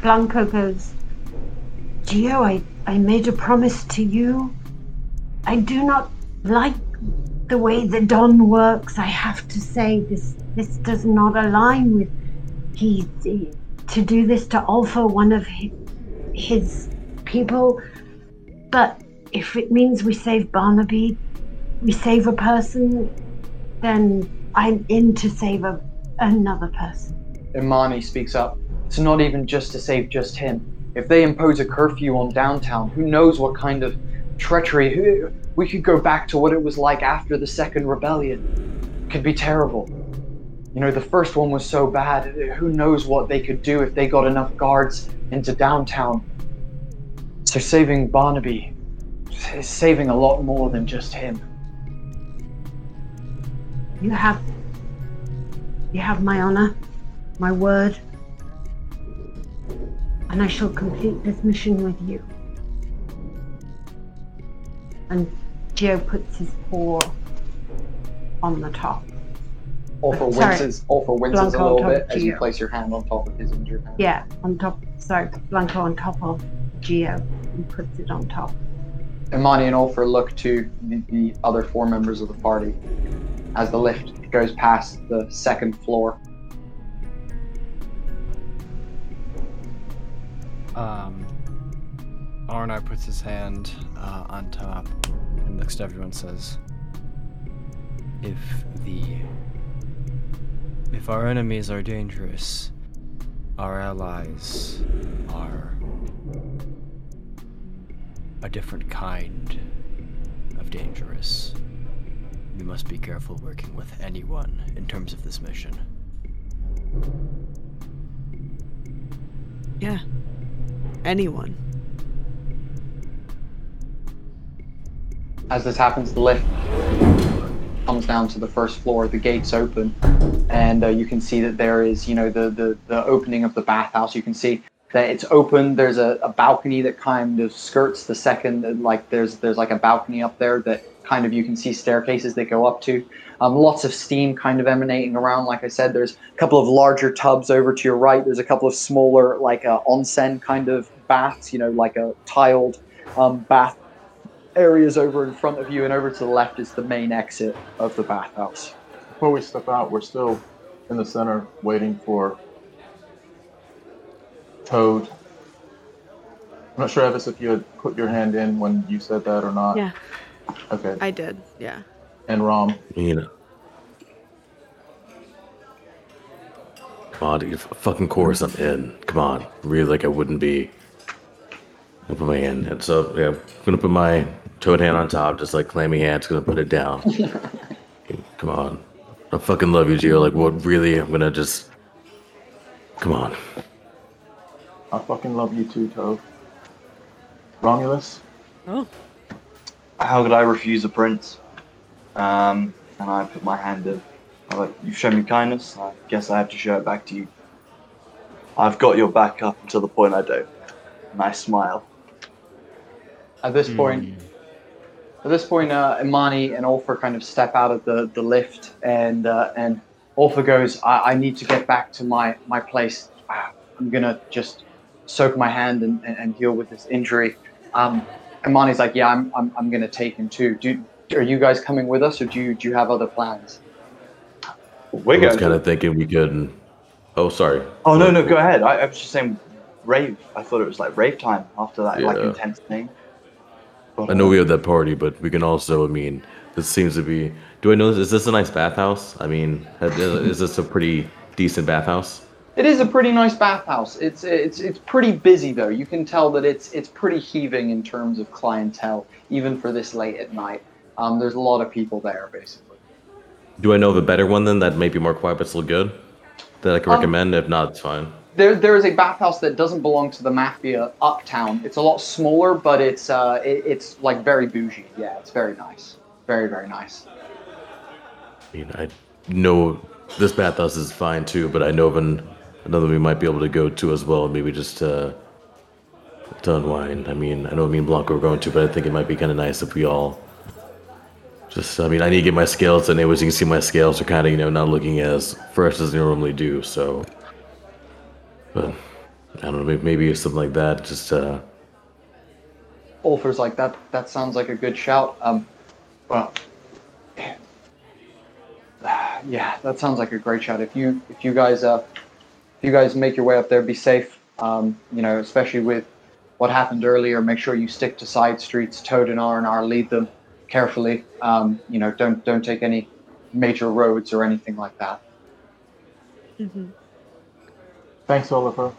S6: Blanco goes, Gio, I, I made a promise to you. I do not like the way the Don works. I have to say this this does not align with he, he- to do this to Alpha, one of his, his people. But if it means we save Barnaby, we save a person, then I'm in to save a, another person.
S1: Imani speaks up. It's not even just to save just him. If they impose a curfew on downtown, who knows what kind of treachery? We could go back to what it was like after the second rebellion. Could be terrible. You know, the first one was so bad. Who knows what they could do if they got enough guards into downtown? So saving Barnaby is saving a lot more than just him.
S6: You have you have my honor, my word. And I shall complete this mission with you. And Gio puts his paw on the top.
S1: Ulfa
S6: Sorry.
S1: winces. Ulfa winces
S6: Blanco
S1: a little bit as you place your hand on top of his injured hand.
S6: Yeah, on top sorry, Blanco on top of Gio and puts it on top.
S1: Imani and Ulfer look to the, the other four members of the party as the lift goes past the second floor.
S2: Um, Arnar puts his hand uh, on top and looks to everyone and says, If the. If our enemies are dangerous, our allies are a different kind of dangerous. We must be careful working with anyone in terms of this mission.
S5: Yeah. Anyone.
S1: As this happens, the lift comes down to the first floor. The gates open, and uh, you can see that there is, you know, the, the the opening of the bathhouse. You can see that it's open. There's a, a balcony that kind of skirts the second. Like there's there's like a balcony up there that kind of you can see staircases that go up to. Um, lots of steam kind of emanating around. Like I said, there's a couple of larger tubs over to your right. There's a couple of smaller, like uh, onsen kind of baths. You know, like a tiled um, bath areas over in front of you, and over to the left is the main exit of the bathhouse.
S4: Before we step out, we're still in the center waiting for Toad. I'm not sure, Evis, if you had put your hand in when you said that or not.
S5: Yeah,
S4: Okay.
S5: I did. Yeah.
S4: And Rom.
S3: You know. Come on, dude. Fucking course I'm in. Come on. Really, like I wouldn't be. I'll put my hand in. So, yeah, I'm gonna put my toad hand on top, just like clammy hands, gonna put it down. Come on. I fucking love you, Gio. Like, what really? I'm gonna just. Come on.
S4: I fucking love you too, Toad. Romulus?
S5: Oh.
S7: How could I refuse a prince? Um, and I put my hand in. I'm like, you've shown me kindness. I guess I have to show it back to you. I've got your back up until the point I don't. And I smile.
S1: At this point, at this point, uh, Imani and Ulfa kind of step out of the, the lift, and uh, and Ulfa goes, I, "I need to get back to my my place. Ah, I'm gonna just soak my hand and, and, and heal with this injury." Um, Imani's like, "Yeah, I'm, I'm I'm gonna take him too. Do are you guys coming with us, or do you do you have other plans?"
S7: We're
S3: I was kind of thinking we could. Oh, sorry.
S7: Oh no, no, go ahead. I, I was just saying, rave. I thought it was like rave time after that like intense thing. But,
S3: I know we have that party, but we can also. I mean, this seems to be. Do I know? Is this a nice bathhouse? I mean, is this a pretty decent bathhouse?
S1: It is a pretty nice bathhouse. It's it's it's pretty busy though. You can tell that it's it's pretty heaving in terms of clientele, even for this late at night. Um, there's a lot of people there, basically.
S3: Do I know of a better one then that may be more quiet but still good? That I can
S1: Um,
S3: recommend? If not, it's fine.
S1: There there is a bathhouse that doesn't belong to the mafia uptown. It's a lot smaller, but it's uh it, it's like very bougie. Yeah, it's very nice. Very very nice.
S3: I mean, I know this bathhouse is fine too, but I know of an, another we might be able to go to as well. Maybe just uh, to unwind. I mean, I know me and Blanco are going to, but I think it might be kind of nice if we all just. I mean, I need to get my scales, and as you can see, my scales are kind of you know not looking as fresh as they normally do. So, but I don't know. Maybe, maybe something like that. Just uh,
S1: Ulfer's like that. That sounds like a good shout. Um, well, yeah, that sounds like a great shout. If you if you guys uh if you guys make your way up there, be safe. Um, you know, especially with what happened earlier, make sure you stick to side streets. Toad and R and R lead them carefully. Um, you know, don't don't take any major roads or anything like that.
S5: hmm
S4: Thanks, Oliver.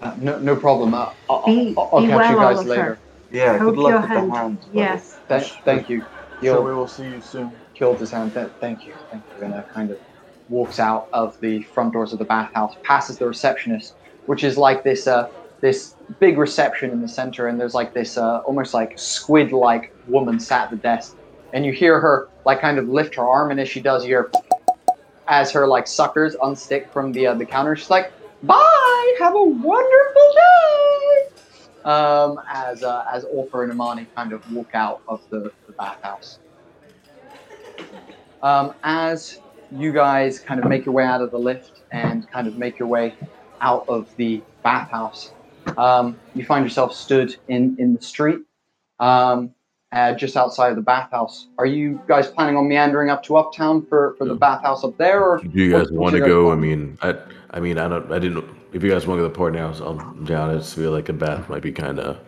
S1: Uh, no no problem. Uh, I'll,
S6: Be-
S1: I'll, I'll
S6: be
S1: catch you guys
S6: Oliver.
S1: later.
S7: Yeah,
S6: Hope
S7: good luck
S6: your
S7: with
S6: hand-
S7: the hand.
S6: Yes.
S1: Thank, thank you.
S4: Sure,
S1: You'll-
S4: we will see you soon.
S1: killed his hand. Th- thank you, thank you. And uh, kind of walks out of the front doors of the bathhouse, passes the receptionist, which is like this uh, this big reception in the center, and there's like this uh, almost like squid-like woman sat at the desk, and you hear her like kind of lift her arm, and as she does, you hear as her like suckers unstick from the uh, the counter. She's like, "Bye, have a wonderful day." Um, as uh, as Ulfa and Imani kind of walk out of the, the bathhouse um, as you guys kind of make your way out of the lift and kind of make your way out of the bathhouse, um, you find yourself stood in, in the street. Um, uh, just outside of the bathhouse. Are you guys planning on meandering up to Uptown for, for the bathhouse up there, or
S3: Do you guys want to
S1: your
S3: go? I mean, I, I mean, I don't, I didn't. If you guys want to go to the port now, so I'm down. I just feel like a bath might be kind of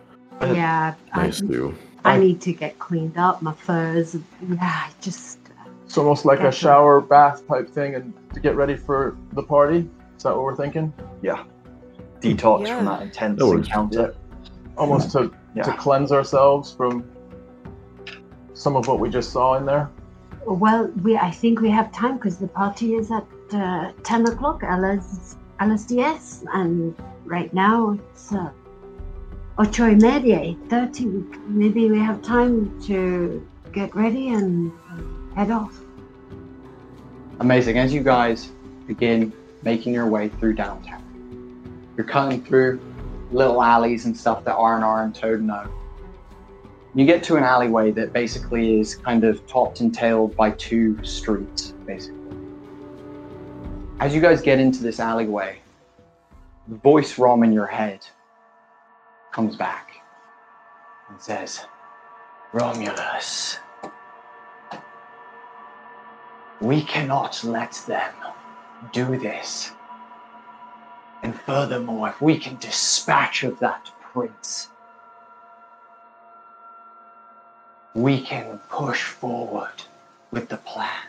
S6: Yeah,
S3: nice
S6: I,
S3: too.
S6: I need to get cleaned up. My furs, yeah, I just.
S4: It's almost like a
S6: Gotcha.
S4: shower bath type thing, and to get ready for the party. Is that what we're thinking?
S7: Yeah. Detox
S5: Yeah.
S7: from that intense
S3: That works.
S7: encounter.
S4: Almost to to cleanse ourselves from some of what we just saw in there.
S6: Well, we I think we have time because the party is at uh, ten o'clock. LS, LSDS, and right now it's uh, ocho y media, eight thirty. Maybe we have time to get ready and head off.
S1: Amazing. As you guys begin making your way through downtown, you're cutting through little alleys and stuff that R&R and Toad know. You get to an alleyway that basically is kind of topped and tailed by two streets, basically. As you guys get into this alleyway, the voice Rom in your head comes back and says, Romulus, we cannot let them do this. And furthermore, if we can dispatch of that prince, we can push forward with the plans.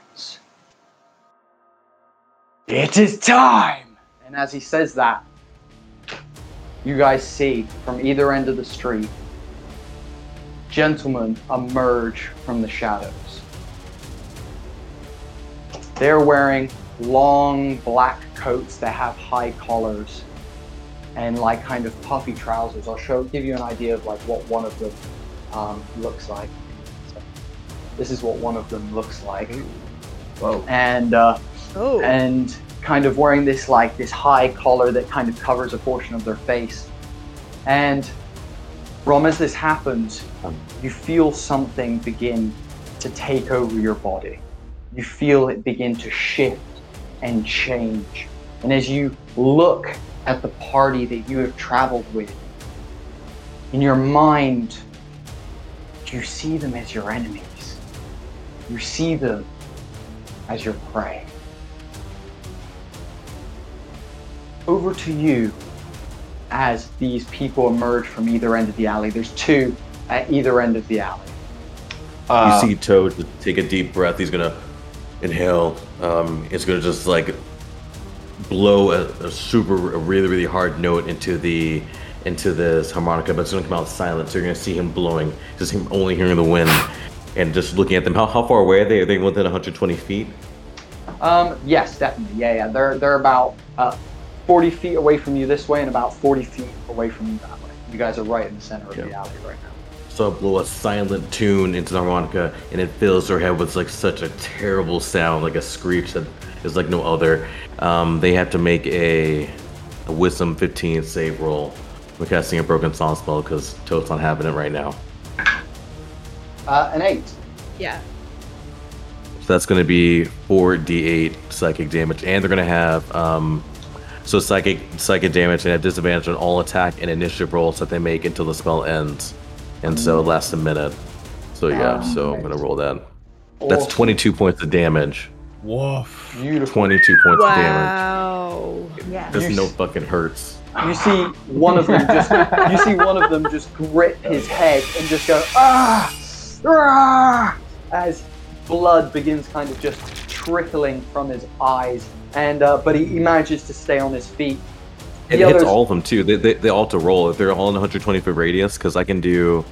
S1: It is time! And as he says that, you guys see from either end of the street gentlemen emerge from the shadows. They're wearing long black coats that have high collars and like kind of puffy trousers. I'll show give you an idea of like what one of them um, looks like. So, this is what one of them looks like,
S4: Whoa.
S1: and uh,
S5: Oh.
S1: and kind of wearing this like this high collar that kind of covers a portion of their face. And Rom, as this happens, you feel something begin to take over your body. You feel it begin to shift and change. And as you look at the party that you have traveled with, in your mind, you see them as your enemies. You see them as your prey. Over to you as these people emerge from either end of the alley. There's two at either end of the alley.
S7: Uh,
S3: you see Toad take a deep breath. He's gonna inhale. Um, it's gonna just like blow a, a super, a really, really hard note into the into this harmonica, but it's gonna come out silent. So you're gonna see him blowing, just him only hearing the wind, and just looking at them. How, how far away are they? Are they within 120 feet?
S1: Um, yes, definitely. Yeah, yeah. They're they're about uh, 40 feet away from you this way and about 40 feet away from you that way. You guys are right in the center of the alley right now.
S3: So I blow a silent tune into the harmonica, and it fills her head with like such a terrible sound, like a screech that is like no other. Um, they have to make a, a wisdom 15 save roll. We're casting a broken song spell because Toad's not having it right now.
S1: Uh, an eight.
S5: Yeah.
S3: So that's going to be 4d8 psychic damage, and they're going to have um, so psychic psychic damage and have disadvantage on all attack and initiative rolls that they make until the spell ends, and so it lasts a minute. So yeah, so I'm going to roll that. That's 22 points of damage.
S8: Woof.
S1: Beautiful.
S3: 22 points of damage.
S5: Wow.
S6: Yeah.
S3: This no fucking hurts.
S1: You see one of them just you see one of them just grip his head and just go ah, ah as blood begins kind of just trickling from his eyes and uh, but he, he manages to stay on his feet.
S3: It
S1: The
S3: hits
S1: others-
S3: all of them too. They, they, they all have to roll if they're all in 120 foot radius because I can do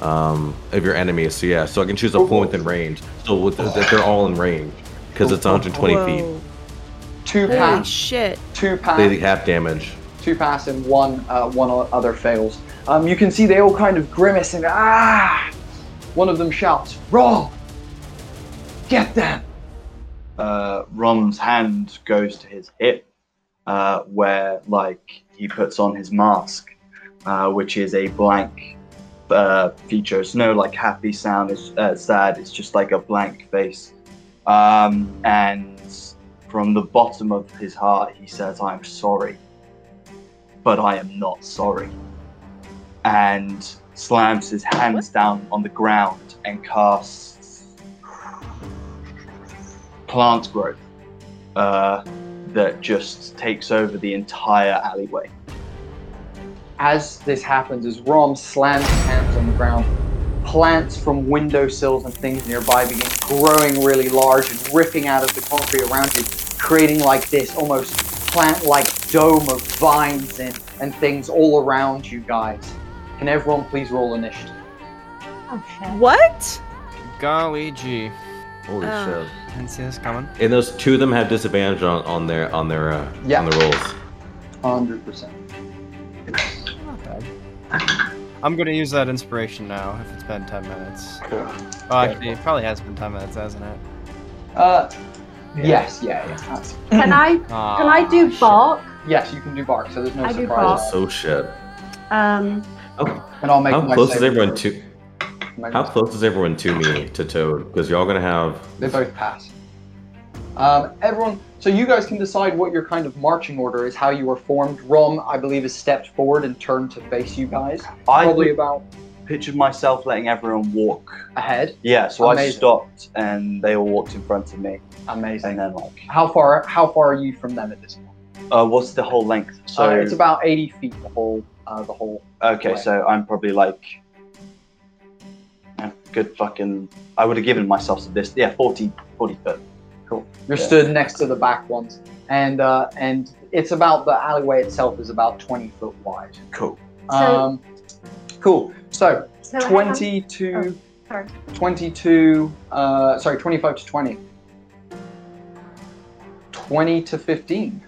S3: um of your enemies. So yeah, so I can choose a point within range. So with the, they're all in range because it's 120 feet.
S5: Whoa.
S1: Two
S5: Holy
S1: pass,
S5: shit.
S1: two pass,
S3: They have damage.
S1: two pass, and one uh, one o- other fails. Um, you can see they all kind of grimace and ah. One of them shouts, "Raw! Get them!"
S7: Uh, Rom's hand goes to his hip, uh, where like he puts on his mask, uh, which is a blank uh, feature. It's no like happy sound. It's uh, sad. It's just like a blank face. Um, and from the bottom of his heart, he says, "I'm sorry, but I am not sorry." And slams his hands down on the ground and casts plant growth uh, that just takes over the entire alleyway.
S1: As this happens, as Rom slams his hands on the ground, plants from windowsills and things nearby begin growing really large and ripping out of the concrete around you, creating like this almost plant-like dome of vines and, and things all around you guys. Can everyone please roll initiative?
S5: What?
S8: Golly gee.
S3: Holy
S5: Oh.
S3: shit!
S8: Didn't see this coming.
S3: And those two of them have disadvantage on, on their on their uh,
S1: Yeah.
S3: on the rolls.
S1: Hundred percent.
S8: Not bad. I'm gonna use that inspiration now if it's been 10 minutes.
S1: Cool.
S8: Oh, actually, it probably has been 10 minutes, hasn't it?
S1: Uh, yes, yeah, yeah.
S6: Can I
S8: Aw,
S6: can I do
S8: shit.
S6: bark?
S1: Yes, you can do bark, so there's no
S6: I do
S1: surprise.
S6: bark.
S3: So shit.
S6: Um,
S3: How,
S1: And I'll make
S3: how
S1: my
S3: close is everyone
S1: throw.
S3: to?
S1: Make
S3: How close is everyone to me to Toad? Because you're all gonna have.
S1: They both pass. Um, everyone, so you guys can decide what your kind of marching order is, how you are formed. Rom, I believe, has stepped forward and turned to face you guys.
S7: I
S1: Probably about
S7: pictured myself letting everyone walk.
S1: ahead.
S7: Yeah, so I stopped and they all walked in front of me.
S1: Amazing.
S7: And then like,
S1: How far? How far are you from them at this point?
S7: uh, what's the whole length? So
S1: uh, it's about 80 feet. The whole. Uh, the whole.
S7: okay,
S1: way.
S7: so I'm probably like a good fucking. I would have given myself some this. Yeah, 40, 40 foot.
S1: Cool. You're
S7: Yeah.
S1: stood next to the back ones, and uh, and it's about the alleyway itself is about 20 foot wide.
S7: Cool.
S6: So-
S1: Um, cool. So
S6: so hang on.
S1: 22.
S6: Oh, sorry.
S1: 22, uh, sorry, 25 to 20. 20 to 15.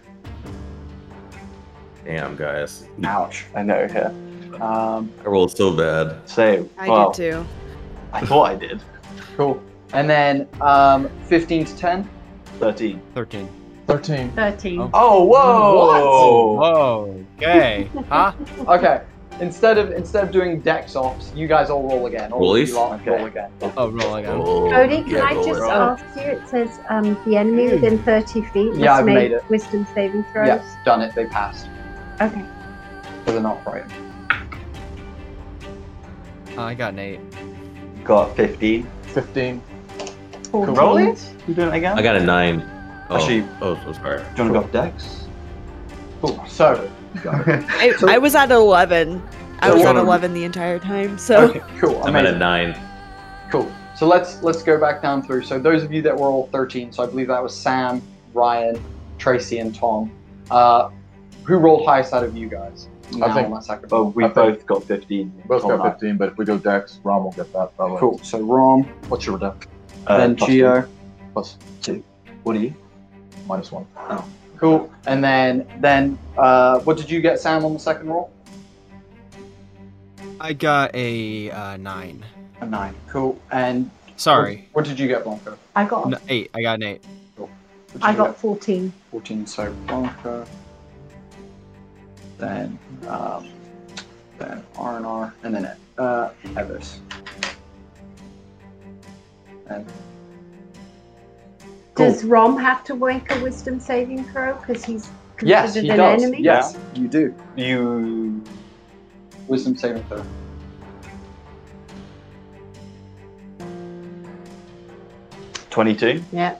S3: Damn, guys.
S1: Ouch.
S7: I know. Yeah.
S1: Um,
S3: I rolled so bad.
S7: Same.
S5: I
S7: well,
S5: did too.
S7: I thought I did.
S1: cool. And then um, 15 to 10.
S7: Thirteen.
S8: 13.
S4: 13.
S6: Thirteen.
S8: Oh.
S7: Oh whoa!
S8: Whoa, okay. Huh?
S1: Okay. Instead of instead of doing dex offs, you guys all roll again. All of you
S3: Rollies?
S1: lot
S7: Okay.
S1: roll again.
S8: Oh, roll again.
S3: Oh,
S6: Cody, can
S3: yeah,
S6: I just
S3: it.
S6: ask you? It says um, the enemy within 30 feet must
S1: Yeah, I've
S6: make
S1: made it.
S6: wisdom saving throws.
S1: Yes, done it. They passed.
S6: Okay.
S1: So they're not frightened.
S8: Oh, I got an 8.
S7: Got fifteen.
S4: 15.
S6: 14.
S7: Rollies? You doing it again?
S3: I got a nine. Oh,
S7: Actually-
S3: oh, so sorry.
S7: Do you want to go Dex?
S1: Cool. So.
S5: I,
S1: So-
S5: I was at 11. I was at 11 the entire time, so.
S1: Okay. Cool.
S3: I'm at a nine.
S1: Cool. So let's let's go back down through. So those of you that were all 13, so I believe that was Sam, Ryan, Tracy, and Tom. Uh, who rolled highest out of you guys? Now
S4: think-
S1: on that second.
S7: Oh, we
S4: I think-
S7: both got fifteen.
S4: Both
S7: Tom and
S4: got 15, but if we go Dex, Rom will get that. Probably.
S1: Cool. So Rom,
S4: What's your deck?
S7: Uh,
S1: then
S7: plus
S1: Gio.
S4: Plus
S7: two. What are you?
S4: minus one. Oh.
S1: Cool. And then then uh, what did you get, Sam, on the second roll?
S8: I got a uh, 9.
S1: A nine. Cool. And
S8: Sorry.
S1: What, what did you get, Blanco?
S6: I got
S8: N- 8. I got an 8.
S1: What did
S6: I got
S1: get?
S6: 14.
S1: 14. So Blanco. Then um, then R and R, and then uh, Evis. And Cool.
S6: Does Rom have to make a wisdom saving throw because he's considered
S1: yes, he
S6: an
S1: does.
S6: enemy?
S1: Yes, you do.
S7: You.
S1: Wisdom saving throw.
S7: Twenty-two.
S6: Yeah.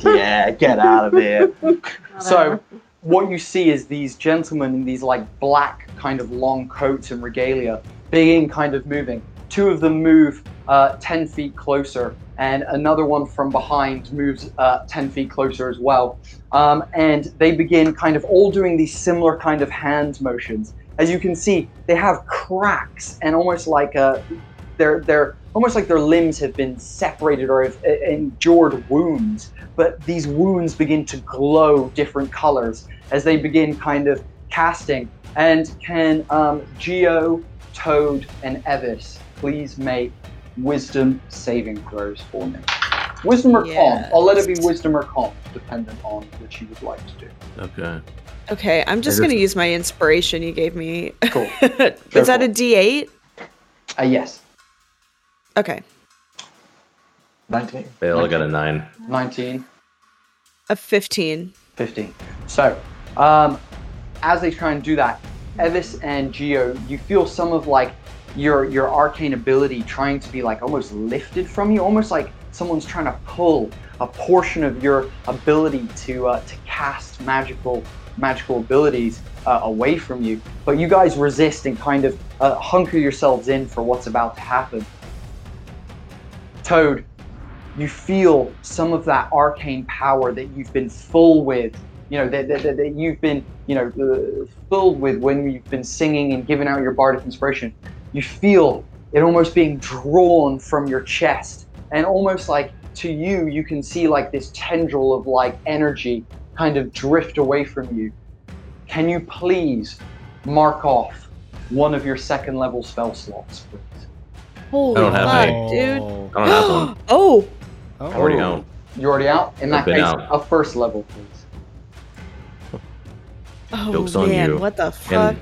S7: Yeah, get out of here.
S1: So what you see is these gentlemen in these like black kind of long coats and regalia begin kind of moving. Two of them move uh, 10 feet closer and another one from behind moves uh, 10 feet closer as well. Um, and they begin kind of all doing these similar kind of hand motions. As you can see, they have cracks and almost like a, they're, they're almost like their limbs have been separated or have uh, endured wounds but these wounds begin to glow different colors as they begin kind of casting. And can um, Gio, Toad, and Evis please make wisdom saving throws for me? Wisdom or calm? I'll let it be wisdom or calm, dependent on what you would like to do.
S3: Okay.
S5: Okay, I'm just gonna use my inspiration you gave me.
S1: Cool.
S5: Is that a D8?
S1: Uh, yes,
S5: Okay.
S4: 19.
S3: They all got a nine.
S1: 19.
S5: A 15.
S1: 15. So, um, as they try and do that, Evis and Gio, you feel some of like your your arcane ability trying to be like almost lifted from you, almost like someone's trying to pull a portion of your ability to uh, to cast magical magical abilities uh, away from you. But you guys resist and kind of uh, hunker yourselves in for what's about to happen. Toad, you feel some of that arcane power that you've been full with, you know, that, that, that, you've been, you know, uh, filled with when you've been singing and giving out your bardic inspiration. You feel it almost being drawn from your chest, and almost like to you, you can see like this tendril of like energy kind of drift away from you. Can you please mark off one of your second level spell slots, please?
S5: Holy
S3: I don't have
S5: fuck,
S3: any.
S5: dude.
S3: I don't have one.
S5: oh,
S8: Oh.
S3: Already out.
S1: You're already out? In that
S3: I've been
S1: case,
S3: out.
S1: a first level, please.
S5: oh
S3: Joke's on
S5: man,
S3: you.
S5: what the fuck?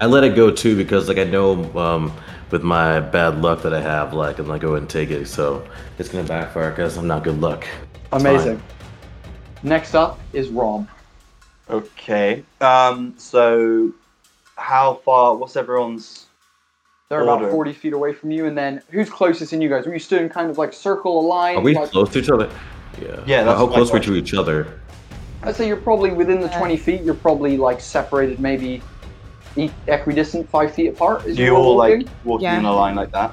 S3: I let it go too because like I know um, with my bad luck that I have, like I'm like go ahead and take it. So it's gonna backfire because I'm not good luck. It's
S1: Amazing. Next up is Rom.
S7: Okay. Um. So, how far? What's everyone's?
S1: They're about 40 feet away from you, and then who's closest in you guys? Were you stood in kind of like circle, a line?
S3: Are we
S1: like,
S3: close to each other? Yeah.
S7: Yeah, that's
S3: How close are we to each other?
S1: I'd say you're probably within the
S5: Uh,
S1: 20 feet. You're probably like separated maybe equidistant, five feet apart. Is
S7: Do you all
S1: walking?
S7: like walking
S5: Yeah.
S7: in a line like that?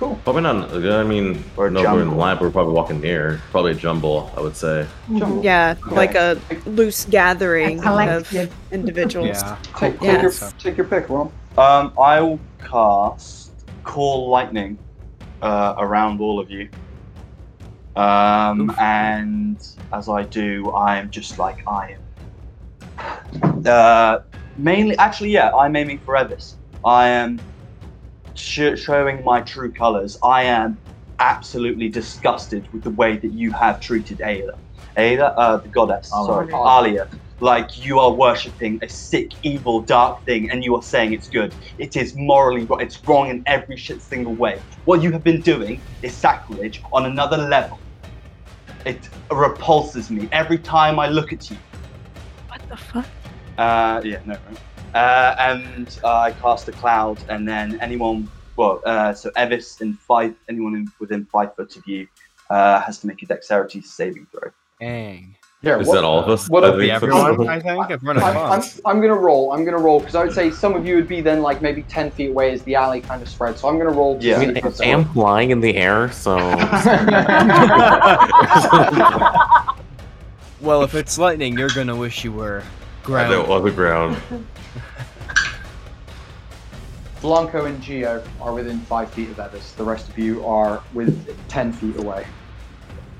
S1: Cool.
S3: Probably not. I mean,
S7: Or
S3: no, we're in
S7: jumble.
S3: line. But we're probably walking near. Probably a jumble. I would say.
S1: Jumble.
S5: Yeah,
S7: Okay.
S5: like a loose gathering
S6: A
S5: of individuals.
S8: Yeah.
S1: Take, take,
S5: Yeah.
S1: your, take your pick, Rom.
S7: Um. I will cast Call Lightning uh, around all of you. Um. And as I do, I am just like I am. Uh. Mainly, actually, yeah, I'm aiming for Evis. I am sh- showing my true colors. I am absolutely disgusted with the way that you have treated Aida. Aida, uh, the goddess, sorry,
S1: Alia.
S7: Alia. Like you are worshipping a sick, evil, dark thing, and you are saying it's good. It is morally wrong. It's wrong in every shit single way. What you have been doing is sacrilege on another level. It repulses me every time I look at you.
S5: What the fuck?
S7: Uh, yeah, no. Uh, and uh, I cast a cloud, and then anyone, well, uh, so Evis in five, anyone in, within five foot of you uh, has to make a dexterity saving throw.
S8: Dang.
S1: Here,
S3: Is
S1: what-
S3: that all of us?
S1: what
S3: I
S1: up-
S3: think
S8: Yeah, everyone, I think. Everyone
S1: I'm, I'm. I'm gonna roll. I'm gonna roll because I would say some of you would be then like maybe 10 feet away as the alley kind of spreads. So I'm gonna roll.
S7: Yeah.
S3: I mean, I am flying in the air, so
S8: Well, if it's lightning, you're gonna wish you were ground.
S3: I know
S8: ground.
S3: on the ground.
S1: Blanco and Gio are within five feet of Evis. The rest of you are with 10 feet away.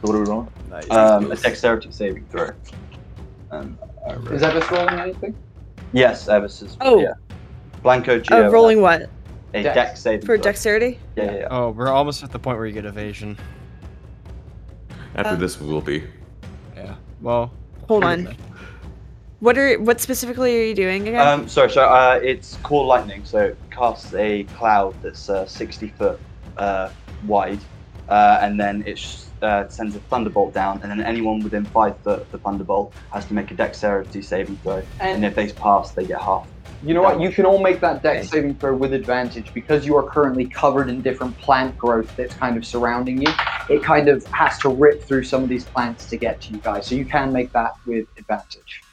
S4: So what are we rolling?
S8: Nice.
S7: Um, a dexterity saving throw. Um,
S1: Is Evis rolling anything?
S7: yes, Evis is.
S5: Oh.
S7: yeah. Blanco Gio.
S5: Uh, rolling what?
S7: a
S1: Dex.
S7: dex saving
S5: For
S7: throw.
S5: dexterity?
S7: Yeah, yeah, yeah.
S8: Oh, we're almost at the point where you get evasion.
S3: After
S5: Uh,
S3: this, we will be.
S8: Yeah. Well.
S5: Hold on. What are what specifically are you doing again?
S7: Um, sorry, so uh, it's call lightning, so it casts a cloud that's uh, 60 foot uh, wide, uh, and then it sh- uh, sends a thunderbolt down, and then anyone within five foot of the thunderbolt has to make a dexterity saving throw, and
S1: And
S7: if they pass, they get half.
S1: you know what? You can all make that dex saving throw with advantage because you are currently covered in different plant growth that's kind of surrounding you. It kind of has to rip through some of these plants to get to you guys. So you can make that with advantage.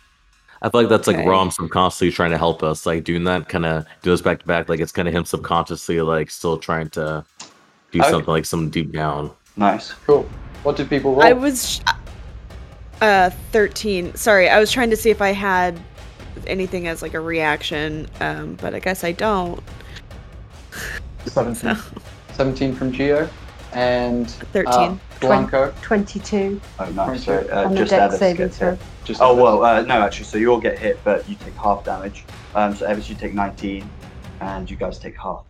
S3: I feel like that's like
S5: Okay.
S3: Rom subconsciously trying to help us, like doing that kind of do this back to back. Like it's kind of him subconsciously like still trying to do
S7: Okay.
S3: something like some deep down.
S7: Nice.
S1: Cool. What did people roll?
S5: I was uh 13. Sorry, I was trying to see if I had anything as like a reaction, um, but I guess I don't.
S4: 17.
S1: 17 from Gio and
S5: 13.
S1: uh, Blanco.
S6: 22
S7: Oh, nice. So, uh, just
S6: dex
S7: Evis
S6: saving
S7: gets hit.
S1: Just
S7: Oh well, uh, no, actually. So you all get hit, but you take half damage. Um, so Evis, you take 19, and you guys take half.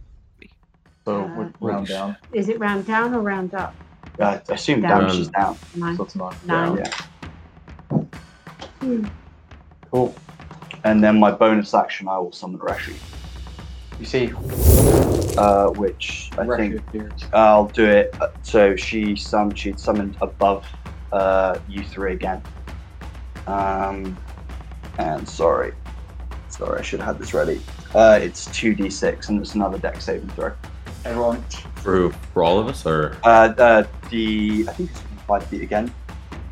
S4: So
S6: Uh,
S4: round down.
S6: Is it round down or round up?
S7: I assume
S6: Down.
S7: damage is down.
S6: Nine.
S4: So it's
S6: Nine.
S7: Yeah.
S1: Cool.
S7: And then my bonus action, I will summon Reshi,
S1: You see,
S7: uh, which I
S1: Reshi
S7: think
S1: appears.
S7: I'll do it. uh, So she sum she'd summoned above uh, you three again. Um, and sorry, sorry, I should have had this ready. Uh, it's two d six, and it's another deck saving throw.
S1: Everyone,
S3: For for all of us, or
S7: Uh, the, the I think it's five feet again.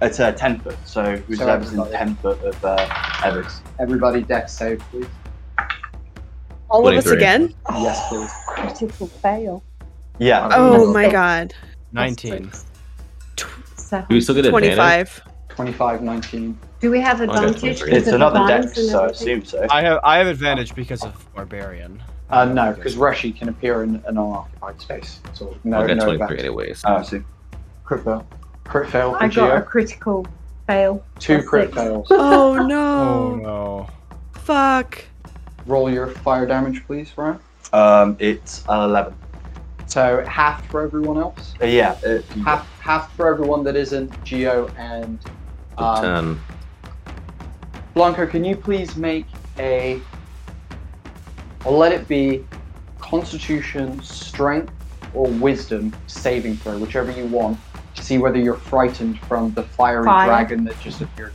S7: It's uh, ten foot, so who's
S1: So
S7: whoever's in
S1: everybody.
S7: ten foot of uh, Evis.
S1: everybody, deck save, please.
S5: All of us
S3: 23.
S5: again?
S1: Yes, please.
S6: Critical fail.
S7: Yeah.
S5: Oh
S4: Yes.
S5: my god.
S8: 19.
S6: Seven.
S3: do we still get advantage?
S5: 25.
S1: 25, 19.
S6: Do we have advantage?
S3: 23.
S6: because
S7: It's
S6: of
S7: another
S6: vines
S7: deck,
S6: and
S7: so I
S6: everything?
S7: assume so.
S8: I have I have advantage because of barbarian.
S1: Uh, no, because Reshi can appear in an unoccupied space. So no,
S3: I'll get
S1: no
S3: 23
S1: advantage.
S3: anyways.
S7: Oh, I see.
S4: Crit fail.
S1: Crit fail for
S6: I got a critical fail.
S1: Two
S6: That's
S1: crit
S6: six.
S1: fails.
S5: Oh no.
S8: Oh
S5: no.
S8: no.
S5: Fuck.
S1: Roll your fire damage, please, Ryan.
S7: Um, it's uh, eleven.
S1: So half for everyone else.
S7: Uh, yeah. Uh,
S1: Half half for everyone that isn't Gio and um,
S3: Ten.
S1: Blanco. Can you please make a? I'll let it be Constitution, Strength, or Wisdom saving throw, whichever you want. To see whether you're frightened from the fiery
S6: Fire.
S1: dragon that just appeared.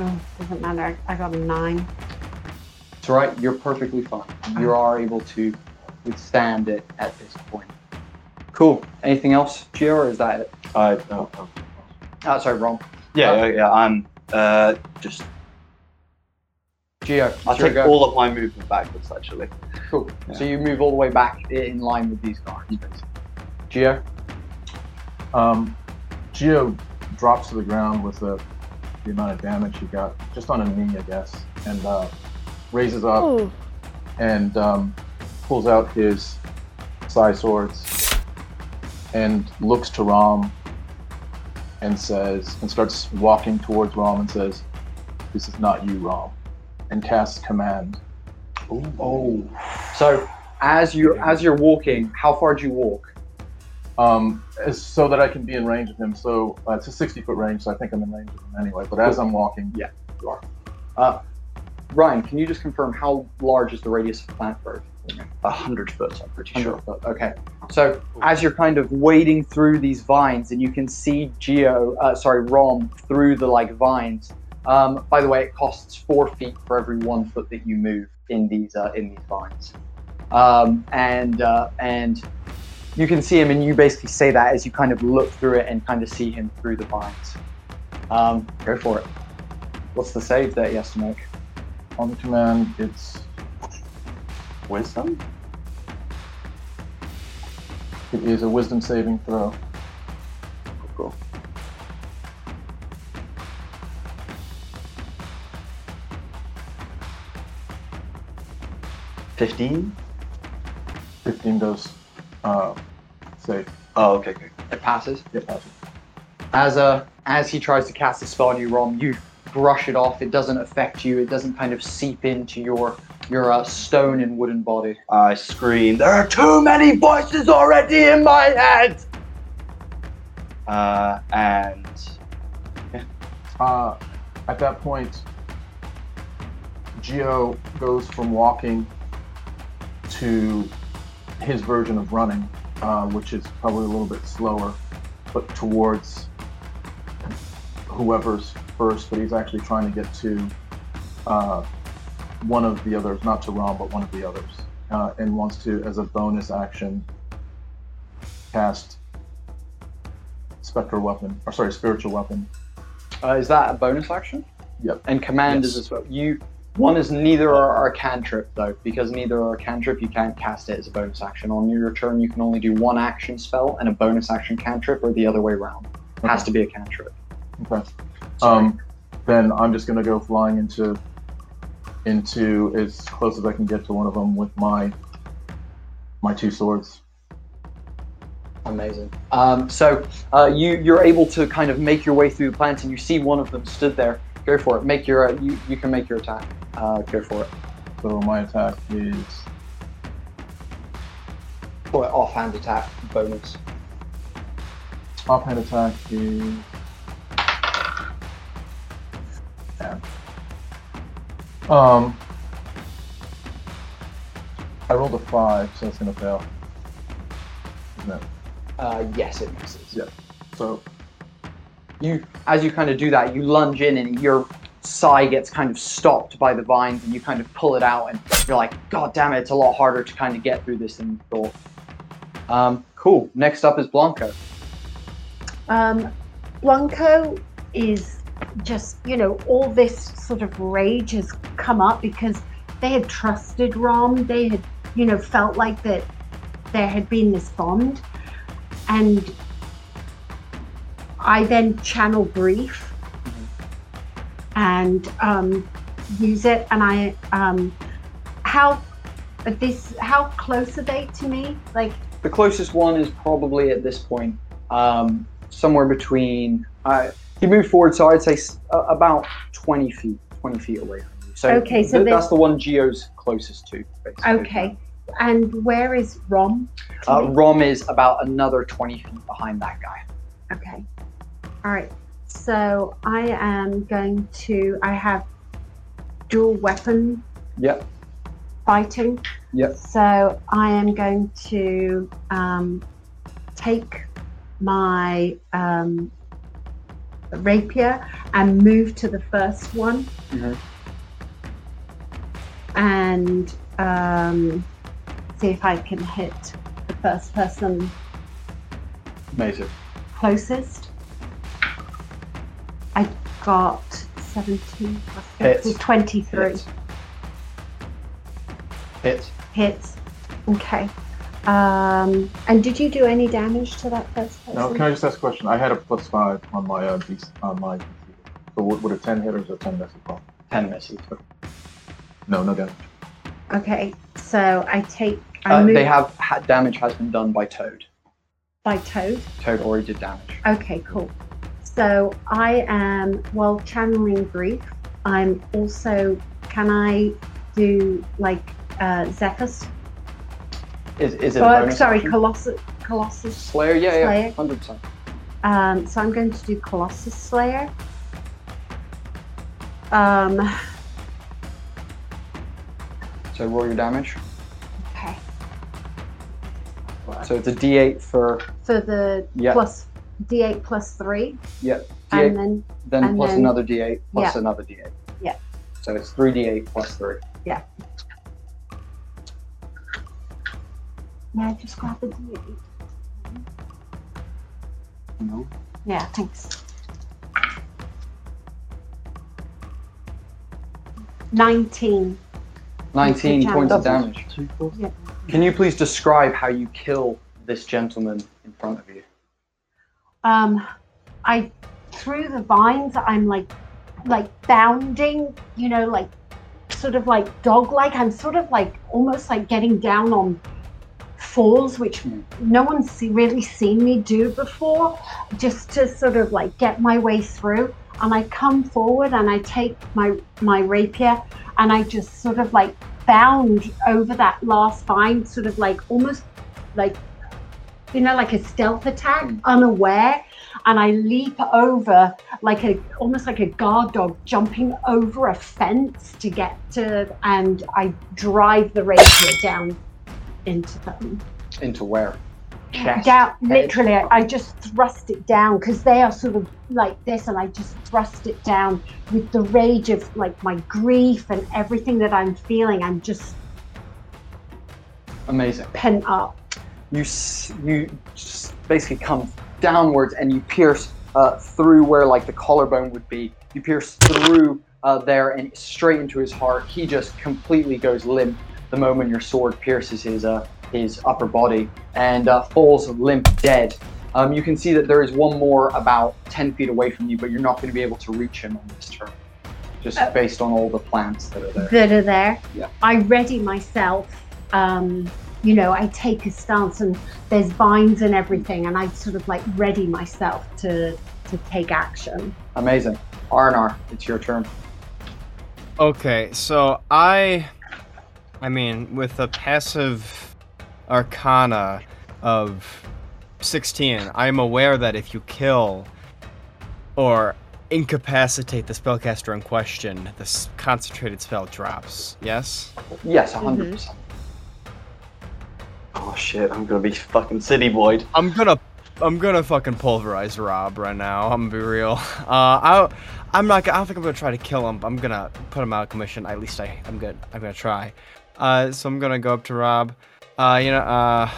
S6: Oh, doesn't matter. I, I got a nine.
S1: It's right. You're perfectly fine. You oh. are able to withstand it at this point. Cool. Anything else, Gio, or is that it?
S7: I, oh, oh.
S1: Oh, sorry, wrong.
S7: Yeah, yeah, yeah. I'm uh, just.
S1: Gio.
S7: I'll take
S1: go.
S7: all of my movement backwards, actually.
S1: Cool. So you move all the way back in line with these guys, basically. Gio?
S4: Um, Gio drops to the ground with the, the amount of damage he got, just on a knee, I guess, and uh, raises up
S5: Oh.
S4: and um, pulls out his psi swords and looks to Rom and says, and starts walking towards Rom and says, "This is not you, Rom," and casts command.
S1: Oh. So as you're as you're walking, how far do you walk?
S4: Um, so that I can be in range of him. So uh, it's a 60 foot range, so I think I'm in range of him anyway. But as I'm walking,
S1: Yeah, you are. Uh, Ryan, can you just confirm how large is the radius of plant growth?
S7: A hundred foot, I'm pretty sure.
S1: foot. Okay. So as you're kind of wading through these vines, and you can see Gio, uh, sorry, Rom through the like vines. Um, by the way, it costs four feet for every one foot that you move in these uh, in these vines. Um, and uh, and you can see him, and you basically say that as you kind of look through it and kind of see him through the vines. Um, go for it. What's the save that he has to make?
S4: on the command, it's
S7: Wisdom?
S4: it is a wisdom saving throw.
S7: Cool. Fifteen?
S4: 15 goes uh, save.
S7: Oh, okay, okay.
S1: It passes.
S4: It.
S1: as uh, as he tries to cast a spell on you, Rom, you brush it off. It doesn't affect you. It doesn't kind of seep into your your a stone and wooden body.
S7: I scream, There are too many voices already in my head! Uh, and
S4: Uh, at that point, Gio goes from walking to his version of running, uh, which is probably a little bit slower, but towards whoever's first. But he's actually trying to get to uh, one of the others, not to Rom, but one of the others, uh, and wants to, as a bonus action, cast spectral weapon, or sorry, spiritual weapon.
S1: Uh, is that a bonus action?
S4: Yep.
S1: And command
S4: Yes.
S1: is as well. You one is neither are a cantrip though, because neither are a cantrip. You can't cast it as a bonus action. On your turn, you can only do one action spell and a bonus action cantrip, or the other way around. It has to be a cantrip.
S4: Okay.
S1: Sorry.
S4: Um, then I'm just gonna go flying into into as close as I can get to one of them with my my two swords.
S1: Amazing. Um, so uh, you you're able to kind of make your way through the plants, and you see one of them stood there. Go for it. Make your uh, you you can make your attack. Uh, go for it.
S4: So my attack is
S1: an offhand attack bonus.
S4: offhand attack is. Damn. Um, I rolled a five, so it's gonna fail. Isn't it?
S1: Uh, yes, it misses.
S4: Yeah. So
S1: you as you kind of do that, you lunge in and your sigh gets kind of stopped by the vines and you kind of pull it out and you're like, God damn it, it's a lot harder to kind of get through this than you thought. Um, cool. Next up is Blanco.
S6: Um, Blanco is just, you know, all this sort of rage has come up because they had trusted Rom. They had, you know, felt like that there had been this bond. And I then channel grief and um, use it. And I, um, how, this, how close are they to me? Like,
S1: The closest one is probably at this point um, somewhere between. Uh, he moved forward, so I'd say uh, about 20 feet, 20 feet away from you. So,
S6: Okay, so
S1: th- that's the one Gio's closest to. Basically.
S6: okay. And where is Rom?
S1: Uh. Rom is about another 20 feet behind that guy.
S6: Okay. All right. So I am going to. I have dual weapon
S1: Yep.
S6: fighting.
S1: Yep.
S6: So I am going to um, take my um, rapier and move to the first one.
S1: Mhm.
S6: And um, see if I can hit the first person
S1: Amazing.
S6: closest. I got 17 plus
S1: Hits.
S6: 23
S1: Hits. Hits.
S6: hits. Okay. Um, and did you do any damage to that first person?
S4: Now, can I just ask a question? I had a plus five on my uh, DC, on my. DC. So would, would a ten hit or is a ten miss as well?
S1: 10 misses.
S4: No, no damage.
S6: Okay, so I take. I
S1: Uh,
S6: move
S1: they have ha- damage has been done by Toad.
S6: by Toad.
S1: Toad already did damage.
S6: Okay, cool. So I am while channeling grief. I'm also. Can I do like uh, Zephyr's?
S1: Is, is it
S6: sorry,
S1: action?
S6: Colossus. Colossus.
S1: Slayer? Yeah, yeah. 100%.
S6: Um, so I'm going to do Colossus Slayer. Um,
S1: So roll your damage.
S6: okay.
S1: So it's a d8 for,
S6: For the
S1: Yeah.
S6: plus D8 plus three,
S1: yeah,
S6: and
S1: d8,
S6: then
S1: then
S6: and
S1: plus
S6: then-
S1: another d8, plus
S6: yeah.
S1: another d8.
S6: Yeah.
S1: So it's 3d8 plus 3.
S6: yeah, just grab the D8.
S1: No.
S6: Yeah, thanks. Nineteen.
S1: 19 points of damage.
S6: Yeah.
S1: Can you please describe how you kill this gentleman in front of you?
S6: Um, I through the vines. I'm like, like bounding. You know, like sort of like dog-like. I'm sort of like almost like getting down on falls, which no one's really seen me do before, just to sort of like get my way through. And I come forward and I take my my rapier and I just sort of like bound over that last vine, sort of like almost like you know, like a stealth attack, unaware, and I leap over like a almost like a guard dog jumping over a fence to get to, and I drive the rapier down into them.
S1: Into where? Chest.
S6: Down,
S1: head?
S6: literally, I, just thrust it down because they are sort of like this, and I just thrust it down with the rage of like my grief and everything that I'm feeling. I'm just
S1: Amazing.
S6: pent up.
S1: You you basically come downwards and you pierce uh, through where like the collarbone would be. You pierce through uh, there and straight into his heart. He just completely goes limp the moment your sword pierces his uh, his upper body and uh, falls limp dead. Um, you can see that there is one more about 10 feet away from you, but you're not going to be able to reach him on this turn, just
S6: Oh.
S1: based on all the plants that are there.
S6: that are there.
S1: Yeah.
S6: I ready myself. Um, you know, I take a stance and there's vines and everything, and I sort of like ready myself to to take action.
S1: Amazing. Arnar, it's your turn.
S8: Okay, so I, I mean, with a passive arcana of 16, I'm aware that if you kill or incapacitate the spellcaster in question, this concentrated spell drops. Yes?
S1: Yes, 100%. percent
S7: Oh shit, I'm gonna be fucking city boyed.
S8: I'm gonna
S2: I'm gonna fucking pulverize Rob right now. I'm gonna be real. Uh, I, I'm not. gonna- I don't think I'm gonna try to kill him. I'm gonna put him out of commission. At least I, I'm good. I'm gonna try. Uh, so I'm gonna go up to Rob. Uh, you know, uh,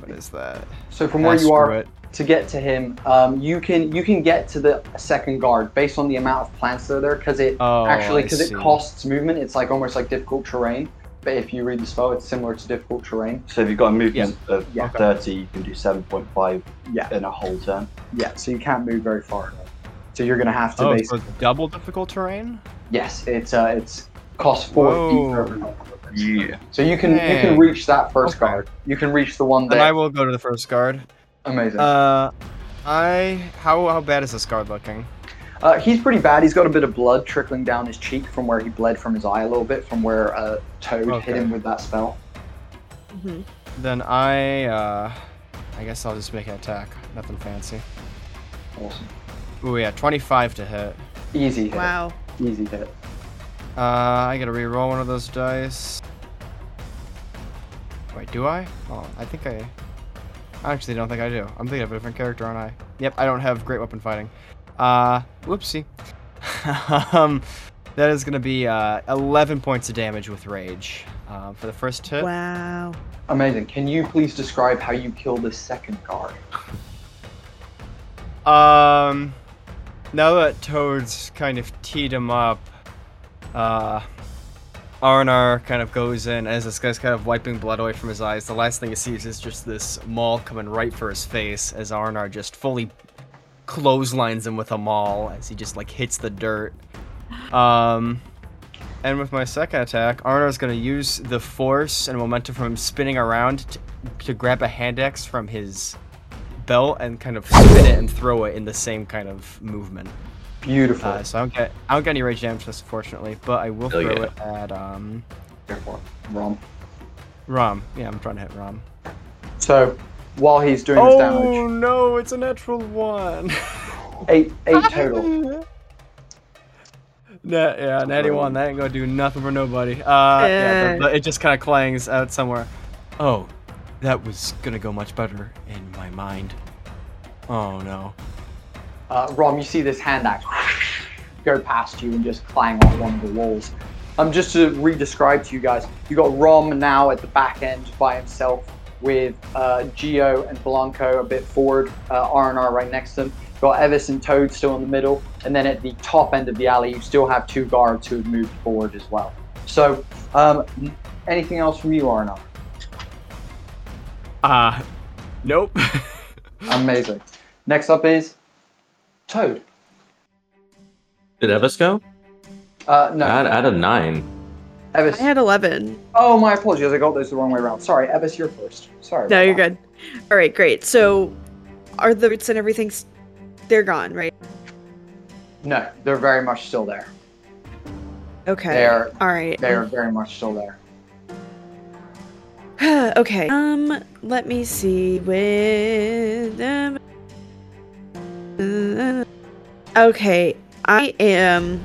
S2: what is that?
S1: So from
S2: Ah,
S1: where you are
S2: it.
S1: to get to him, um, you can you can get to the second guard based on the amount of plants that are there because it
S2: Oh,
S1: actually because it costs movement. It's like almost like difficult terrain. But if you read the spell, it's similar to difficult terrain.
S7: So if you've got a movement of
S1: Yeah.
S7: 30, you can do 7.5
S1: Yeah,
S7: in a whole turn.
S1: yeah. So you can't move very far. So you're gonna have to
S2: Oh, so
S1: basically
S2: it's double difficult terrain.
S1: yes, it's uh it's cost four feet
S2: Whoa.
S1: For every one.
S7: Yeah.
S1: So you can you can reach that first
S2: Okay.
S1: guard. You can reach the one
S2: Then I will go to the first guard.
S1: amazing.
S2: Uh, I how how bad is this guard looking?
S1: Uh, he's pretty bad. He's got a bit of blood trickling down his cheek from where he bled from his eye a little bit from where uh, Toad
S2: Okay.
S1: hit him with that spell.
S5: hmm
S2: Then I uh, I guess I'll just make an attack. Nothing fancy.
S1: Awesome.
S2: Ooh yeah, 25 to hit.
S1: Easy hit.
S5: Wow.
S1: Easy hit.
S2: Uh, I gotta re-roll one of those dice. Wait, do I? Oh, I think I. I actually don't think I do. I'm thinking of a different character, aren't I? Yep, I don't have great weapon fighting. Uh, whoopsie. um, that is gonna be uh 11 points of damage with rage. Uh, for the first hit.
S5: Wow.
S1: Amazing. Can you please describe how you kill the second guard?
S2: Um, now that Toad's kind of teed him up, uh, Arnar kind of goes in as this guy's kind of wiping blood away from his eyes. The last thing he sees is just this maul coming right for his face as Arnar just fully clotheslines him with a maul as he just like hits the dirt. Um, and with my second attack, Arnar is gonna use the force and momentum from spinning around to, to grab a hand axe from his belt and kind of spin it and throw it in the same kind of movement.
S1: Beautiful.
S2: Uh, so I don't get I don't get any rage damage, this, fortunately, but I will
S3: Hell
S2: throw
S3: yeah.
S2: it at um
S1: Therefore, Rom.
S2: Rom. Yeah, I'm trying to hit Rom.
S1: So while he's doing his damage,
S2: Oh no, it's a natural one.
S1: eight eight total.
S2: Nah, yeah, natty one. That ain't gonna do nothing for nobody. Uh, yeah,
S5: Eh.
S2: but, but it just kind of clangs out somewhere. Oh, that was gonna go much better in my mind. Oh no.
S1: Uh, Rom, you see this hand axe go past you and just clang on one of the walls. Um, just to re-describe to you guys, you got Rom now at the back end by himself with uh, Geo and Blanco a bit forward, uh, Arnar right next to them. You got Evis and Toad still in the middle, and then at the top end of the alley, you still have two guards who have moved forward as well. So, um, anything else from you, Arnar?
S2: Uh, nope.
S1: Amazing. Next up is Toad.
S3: Did Evis go?
S1: Uh, no,
S3: I had, I had a nine.
S1: Evis.
S5: I had 11.
S1: Oh, my apologies. I got those the wrong way around. Sorry, Evis, you're first. Sorry.
S5: No, you're
S1: that.
S5: good. All right, great. So, are the roots and everything? They're gone, right?
S1: No, they're very much still there.
S5: Okay.
S1: They're
S5: All right.
S1: they're very much still there.
S5: okay. Um, let me see. With um, uh, okay, I am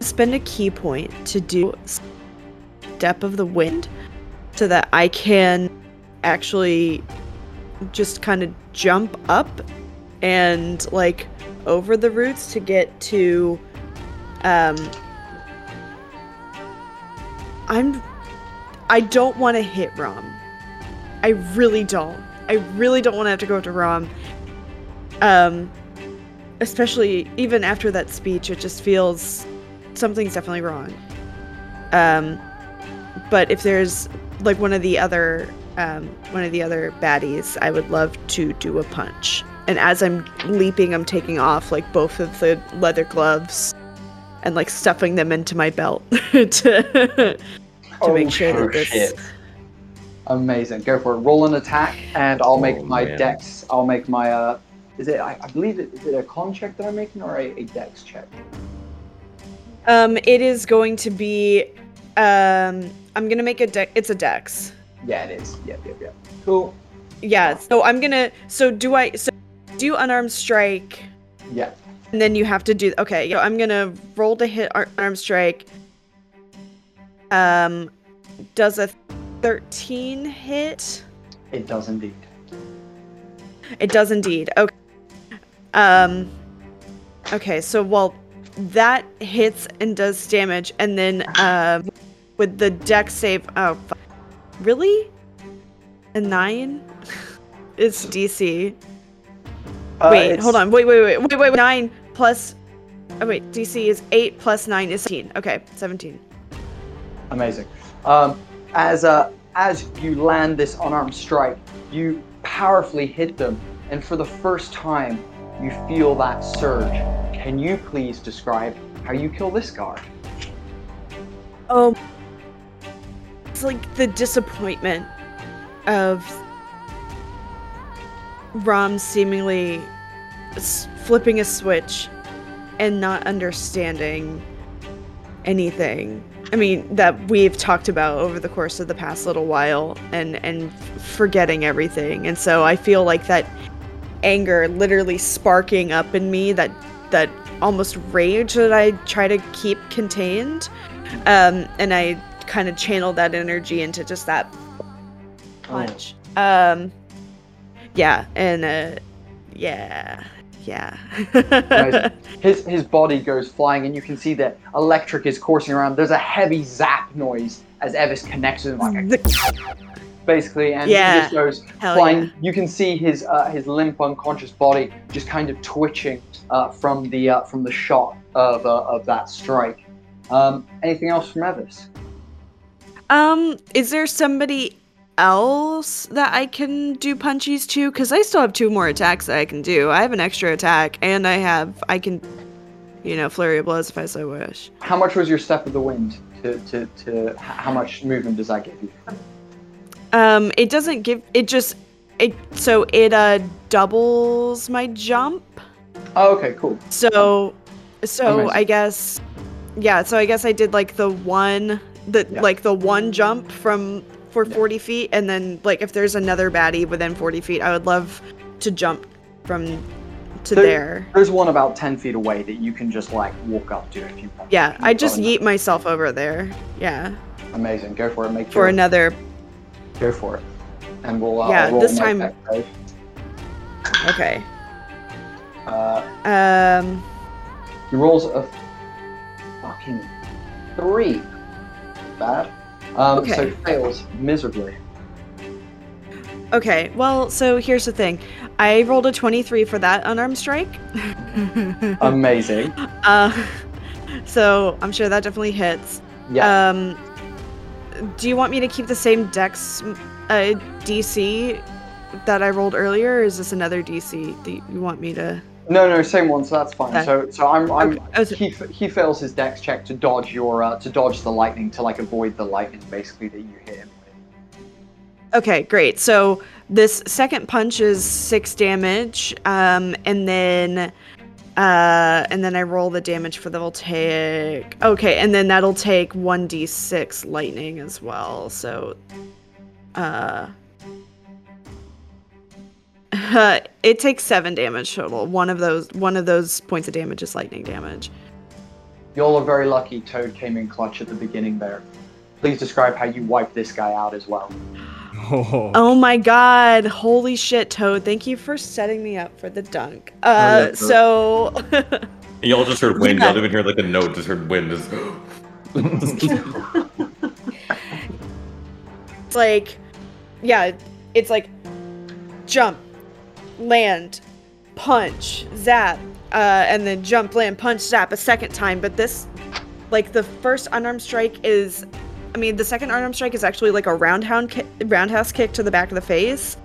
S5: spend a ki point to do step of the wind, so that I can actually just kind of jump up and like over the roots to get to um I'm I don't want to hit Rom. I really don't. I really don't want to have to go to Rom. Um especially even after that speech it just feels something's definitely wrong. Um but if there's like one of the other um one of the other baddies, I would love to do a punch. And as I'm leaping, I'm taking off like both of the leather gloves and like stuffing them into my belt to to make sure that this
S1: Oh, shit. Amazing. Go for it. Roll an attack, and I'll make
S3: Oh,
S1: my
S3: man.
S1: dex. I'll make my uh. Is it? I, I believe it. Is it a con check that I'm making or a, a dex check?
S5: um it is going to be um I'm gonna make a dex. it's a dex.
S1: Yeah, it is. Yep, yep, yep. Cool.
S5: Yeah, so I'm gonna so do I so do unarmed strike
S1: Yeah.
S5: and then you have to do okay, so I'm gonna roll to hit ar- unarmed strike. Um does a 13 hit?
S1: It does indeed.
S5: It does indeed. Okay. Um. Okay, so well, that hits and does damage, and then uh, with the deck save. Oh, really? A nine? it's DC.
S1: Uh,
S5: wait,
S1: it's-
S5: hold on. Wait, wait, wait, wait, wait. Nine plus. Oh wait, DC is eight plus nine is seventeen. Okay, seventeen.
S1: Amazing. Um, as uh, as you land this unarmed strike, you powerfully hit them, and for the first time, you feel that surge. Can you please describe how you kill this guard?
S5: Oh, it's like the disappointment of Rom seemingly flipping a switch and not understanding anything. I mean, that we've talked about over the course of the past little while and and forgetting everything. And so I feel like that anger literally sparking up in me that that almost rage that I try to keep contained um, and I kind of channeled that energy into just that punch. Um, yeah, and uh, yeah, yeah.
S1: Nice. His his body goes flying, and you can see that electric is coursing around. There's a heavy zap noise as Evis connects with him, like a, basically, and
S5: Yeah.
S1: he just goes
S5: Hell
S1: flying.
S5: yeah.
S1: You can see his uh, his limp, unconscious body just kind of twitching uh, from the uh, from the shot of uh, of that strike. Um, anything else from Evis?
S5: Um, is there somebody else that I can do punchies to? Because I still have two more attacks that I can do. I have an extra attack, and I have I can, you know, flurry of blows if I so wish.
S1: How much was your step of the wind? To, to, to how much movement does that give you?
S5: Um, it doesn't give it just it so it uh doubles my jump.
S1: Oh, okay, cool.
S5: So, so
S1: Amazing.
S5: I guess, yeah. So I guess I did like the one, the
S1: Yeah.
S5: like the one jump from for
S1: Yeah.
S5: forty feet, and then like if there's another baddie within forty feet, I would love to jump from to
S1: There-
S5: there.
S1: There's one about ten feet away that you can just like walk up to if you want.
S5: Yeah, I just yeet myself over there. Yeah.
S1: Amazing. Go for it. Make
S5: for
S1: your-
S5: another.
S1: Go for it. And we'll uh,
S5: Yeah, this time- Okay.
S1: Uh,
S5: Um.
S1: he rolls a fucking three. Bad. Um, So
S5: Okay.
S1: fails miserably.
S5: Okay. Well, so here's the thing. I rolled a twenty-three for that unarmed strike.
S1: Amazing.
S5: Uh, so I'm sure that definitely hits.
S1: Yeah.
S5: Um, do you want me to keep the same dex uh, DC that I rolled earlier, or is this another DC that you want me to?
S1: No, no, same one. So that's fine.
S5: Okay.
S1: So, so I'm, I'm.
S5: Okay, oh,
S1: He, he fails his dex check to dodge your uh, to dodge the lightning to like avoid the lightning basically that you hit him with.
S5: Okay, great. So this second punch is six damage, um, and then, uh, and then I roll the damage for the voltaic. Okay, and then that'll take one d six lightning as well. So, uh. It takes seven damage total. One of those, one of those points of damage is lightning damage.
S1: Y'all are very lucky. Toad came in clutch at the beginning there. Please describe how you wiped this guy out as well.
S8: Oh.
S5: Oh my god! Holy shit, Toad! Thank you for setting me up for the dunk. Uh,
S4: yeah,
S5: so
S3: Y'all just heard wind.
S5: Yeah.
S3: Y'all didn't even hear like a note. Just heard wind. Just
S5: it's like, yeah, it's like jump, land, punch, zap, uh, and then jump, land, punch, zap a second time. But this, like the first unarmed strike is, I mean, the second unarmed strike is actually like a roundhouse kick, roundhouse kick to the back of the face.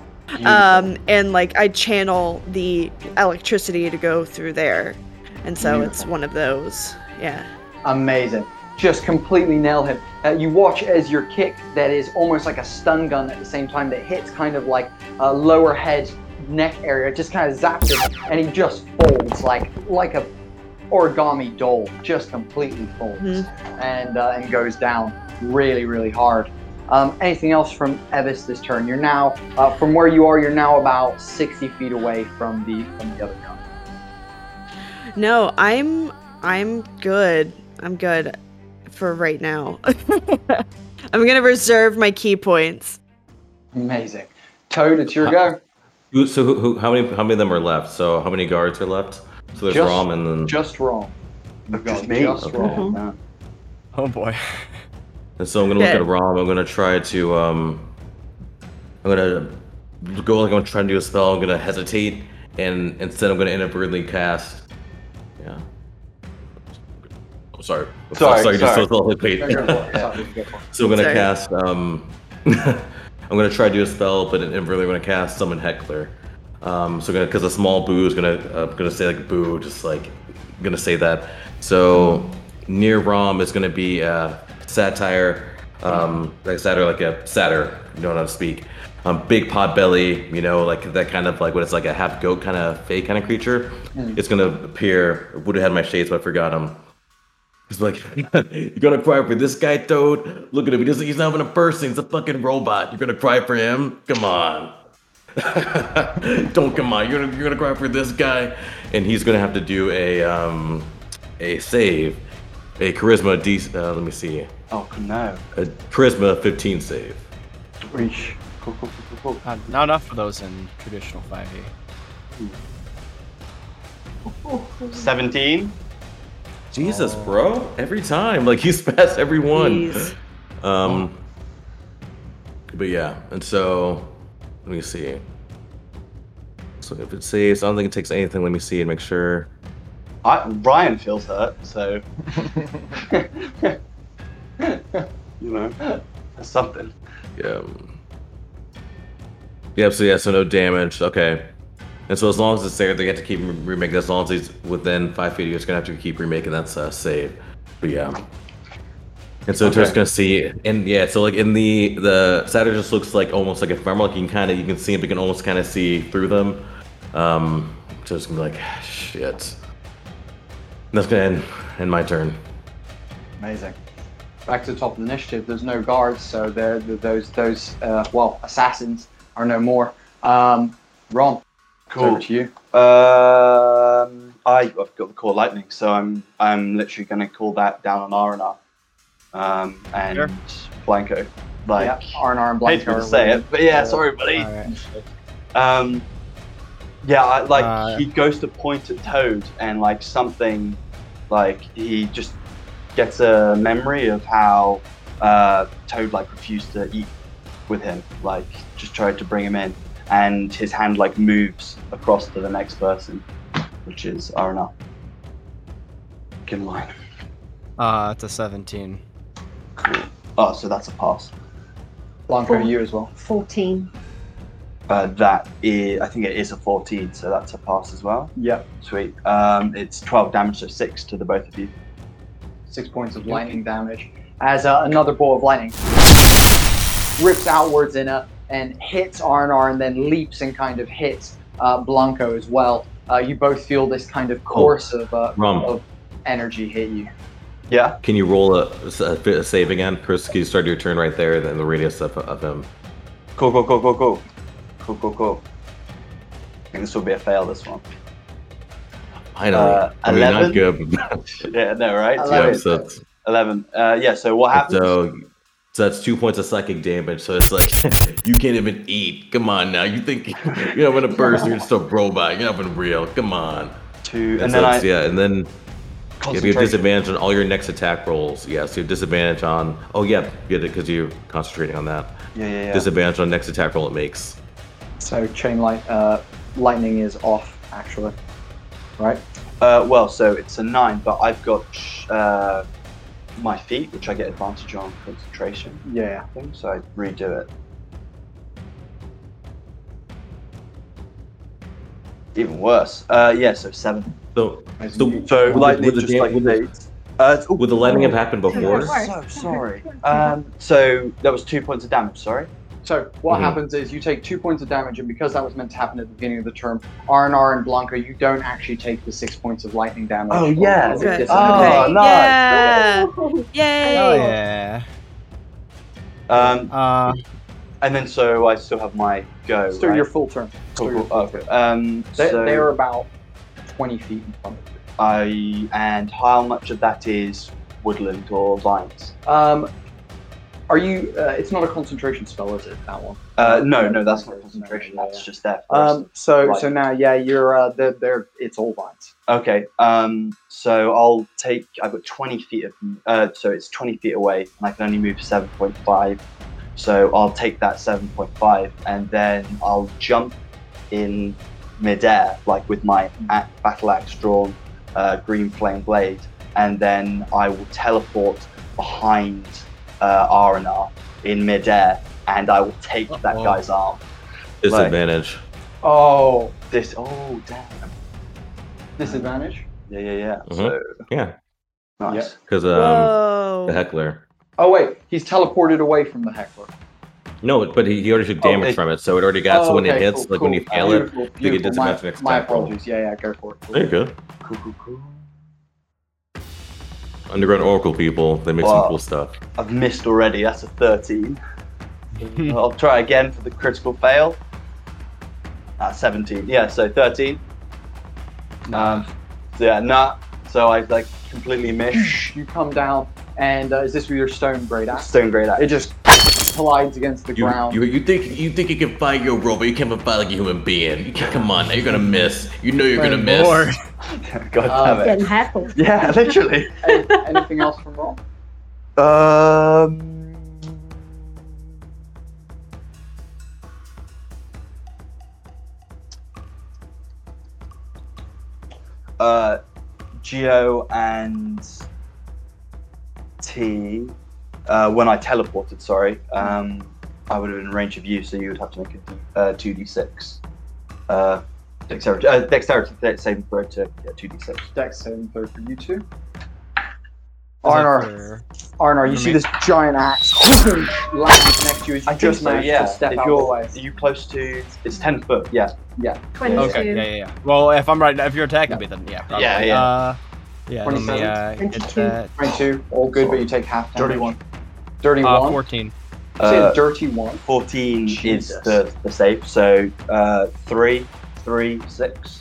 S5: Um, and like I channel the electricity to go through there, and so it's one of those. Yeah.
S1: Amazing. Just completely nail him. Uh, you watch as your kick that is almost like a stun gun at the same time that hits kind of like a lower head neck area, just kind of zaps him, and he just folds like like a origami doll, just completely folds
S5: Mhm.
S1: and uh, and goes down really really hard. Um, anything else from Evis this turn? You're now uh, from where you are. You're now about 60 feet away from the from the other gun.
S5: No, I'm I'm good. I'm good for right now. I'm gonna reserve my ki points.
S1: Amazing. Toad, it's your go.
S3: Who, so who, who, how many how many of them are left? So how many guards are left? So there's
S1: Just-
S3: Rom and then
S1: Just wrong. You've got
S7: Just me?
S1: Just
S3: Okay.
S1: wrong.
S5: Mhm.
S8: Oh boy.
S3: and so I'm gonna look at Rom. I'm gonna try to um. I'm gonna go like I'm gonna try to do a spell. I'm gonna hesitate and instead I'm gonna inadvertently cast. Yeah. I'm sorry. I'm
S7: Sorry,
S3: sorry. Just
S7: sorry.
S3: so so- wait.
S1: Go for it. Sorry, go for it.
S3: So I'm gonna
S5: Sorry.
S3: cast. Um, I'm gonna try to do a spell, but I'm really gonna cast summon heckler. Um, so gonna because a small boo is gonna uh, gonna say like boo, just like gonna say that. So near Rom is gonna be uh, satire, um, like satire, like a satyr. You know how to speak. Um, big pot belly, you know, like that kind of like what it's like a half goat kind of fake kind of creature. It's gonna appear. Would have had my shades, but I forgot them. He's like, you're gonna cry for this guy, Toad? Look at him. He doesn't, he's not even a person. He's a fucking robot. You're gonna cry for him? Come on. Don't come on. You're gonna, you're gonna cry for this guy, and he's gonna have to do a um, a save, a charisma D. Uh, let me see,
S7: Oh no.
S3: a charisma 15 save.
S7: Reach. Cool, cool, cool, cool, cool.
S8: Not, not enough of those in traditional E. 5e.
S7: 17.
S3: Jesus, bro! Every time, like he's past everyone.
S5: Jeez.
S3: Um, but yeah, and so let me see. So if it saves, I don't think it takes anything. Let me see and make sure.
S7: I, Ryan feels hurt, so. you know, that's something.
S3: Yeah. Yep. So yeah. So no damage. Okay. And so as long as it's there, they get to keep remaking. As long as he's within five feet, you're gonna have to keep remaking. That's a save. But yeah. And so
S7: Okay.
S3: just gonna see, and yeah, so like in the the satyr just looks like almost like a farmer. Like you can kind of you can see, but you can almost kind of see through them. Um, so it's gonna be like shit. And that's gonna end, end my turn.
S1: Amazing. Back to the top of the initiative. There's no guards, so there those those uh, well assassins are no more. Um, Ron, it's over
S7: Cool.
S1: to you.
S7: Um, I, I've got the call lightning, so I'm I'm literally going to call that down on Arnar, um, and
S8: Sure.
S7: Blanco. Like,
S1: yeah, Arnar and
S7: hate
S1: Blanco.
S7: to say it, but yeah,
S1: uh,
S7: sorry, buddy.
S8: Alright.
S7: Um, yeah, I, like
S8: Uh,
S7: he goes to point at Toad, and like something, like he just gets a memory of how uh, Toad like refused to eat with him, like just tried to bring him in, and his hand like moves across to the next person, which is Arnar. Get in line.
S8: Uh, it's a 17.
S7: Oh, so that's a pass.
S1: Blanco,
S6: Four.
S1: you as well.
S6: 14.
S7: Uh, that is, I think it is a 14, so that's a pass as well.
S1: Yep.
S7: Sweet. Um, it's 12 damage, so six to the both of you.
S1: Six points of lightning damage as uh, another ball of lightning rips outwards in a and hits Arnar and then leaps and kind of hits uh, Blanco as well. Uh, you both feel this kind of course of, uh,
S3: Rum.
S1: of energy hit you.
S7: Yeah.
S3: Can you roll a, a, a save again, Chris? Can you start your turn right there, then the radius of, of him?
S7: Cool, cool, cool, cool, cool. Cool, cool, cool. I think this will be a fail, this one.
S3: Finally,
S7: Uh,
S3: I mean, not
S7: 11?
S3: good.
S7: Yeah, no, right?
S1: I
S7: So,
S1: love
S3: yeah, so,
S7: 11. Uh, yeah, so what happens?
S3: so, so that's two points of psychic damage. So it's like you can't even eat. Come on now. You think you're not gonna burst? You're just a robot. You're not even real. Come on.
S7: Two,
S3: And,
S7: and then I.
S3: yeah, and then you have disadvantage on all your next attack rolls. Yeah, so you have disadvantage on. Oh yeah, you get it because you're concentrating on that.
S7: Yeah, yeah, yeah.
S3: Disadvantage on next attack roll it makes.
S1: So chain light, uh, lightning is off actually, right?
S7: Uh, well, so it's a nine, but I've got uh, my feat, which I get advantage on concentration.
S1: Yeah.
S7: I think so. I redo it. Even worse. Uh, yeah, so seven.
S3: So, so,
S7: So
S3: Would the-
S7: lightning
S3: would the
S7: just like
S3: would the-
S7: fades. Uh, it's-
S3: would the lightning have happened before?
S6: Worse.
S7: So sorry. Um, so that was two points of damage. Sorry.
S1: So what
S3: Mhm.
S1: happens is you take two points of damage, and because that was meant to happen at the beginning of the term, R and Blanco, you don't actually take the six points of lightning damage.
S7: Oh, yeah.
S1: As it
S7: Oh,
S5: okay.
S7: nice.
S5: Yeah. Yay.
S8: Oh yeah.
S7: Um,
S8: Uh,
S7: and then so I still have my go.
S1: Still
S7: right?
S1: your full turn.
S7: Cool,
S1: Still your
S7: cool.
S1: full
S7: Okay. Um,
S1: They,
S7: so
S1: they are about twenty feet in front of you.
S7: I and how much of that is woodland or vines?
S1: Um, are you? Uh, it's not a concentration spell, is it? That one.
S7: Uh, no, no, that's not
S1: No,
S7: concentration.
S1: yeah,
S7: That's just there.
S1: Um, so
S7: Right.
S1: so now yeah, you're uh, they're, they're it's all vines.
S7: Okay. Um. So I'll take. I've got 20 feet of. Uh. So it's 20 feet away, and I can only move 7.5. So I'll take that 7.5, and then I'll jump in midair, like with my battle axe drawn, uh, green flame blade, and then I will teleport behind uh, Arnar in midair, and I will take that
S8: Uh-oh.
S7: guy's arm.
S3: Disadvantage.
S1: Oh,
S7: This. Oh damn.
S1: disadvantage.
S7: Yeah, yeah, yeah.
S3: Mhm.
S7: So
S3: Yeah,
S7: nice.
S3: because um, the heckler.
S1: Oh wait, he's teleported away from the heckler.
S3: No, but he, he already took
S7: Oh,
S3: damage
S7: it-
S3: from it, so it already got. so
S1: Oh,
S3: when it hits,
S1: cool,
S3: like when you fail
S1: Uh,
S3: it,
S1: beautiful,
S3: you get
S1: beautiful. My,
S3: disadvantage next
S1: my
S3: attack roll.
S1: apologies. Yeah, yeah, go for it.
S3: there you go.
S7: Cool, cool, cool.
S3: Underground Oracle people, they make
S7: Wow.
S3: some cool stuff.
S7: I've missed already. That's a 13. I'll try again for the critical fail. Ah, 17. Yeah, so 13. Um, so yeah, nah. So I like completely missed.
S1: You come down, and uh, is this with your stone great axe?
S7: Stone grade
S1: It just collides against the
S3: You,
S1: ground.
S3: you, you think you think you can fight your robot? You can't fight like a human being. You can't. Come on, now you're gonna miss. You know you're gonna
S8: Good
S3: miss.
S8: lord.
S7: God
S1: Uh,
S7: damn it.
S6: Getting heckled.
S7: Yeah, literally.
S1: Any- anything else from Roll?
S7: Um. Uh, Gio and T. Uh, when I teleported, sorry, um, I would have been in range of you, so you would have to make a D, uh, 2d6. Uh, dexterity, uh, dexterity saving throw to yeah, 2d6.
S1: Dex saving throw for you two.
S8: Is that
S1: Arnar, Arnar, you see
S8: me?
S1: this giant axe lands next to you as you
S7: I
S1: just
S7: just
S1: managed
S7: yeah.
S1: to step
S7: if
S1: out
S7: you're,
S1: of
S7: are you close to? It's ten foot. Yeah. yeah.
S6: 22.
S8: Okay, yeah, yeah, yeah. Well, if I'm right, if you're attacking me, then yeah. Probably.
S7: Yeah, yeah.
S8: Uh, yeah, let me
S1: 27,
S8: uh,
S6: 22.
S1: 22, all good, but you take half damage.
S4: Dirty one.
S1: Dirty
S8: Uh,
S1: one.
S8: 14.
S1: You say a
S7: Uh,
S1: dirty one.
S7: 14
S1: Jesus.
S7: is the, the safe. So uh, three, three, six.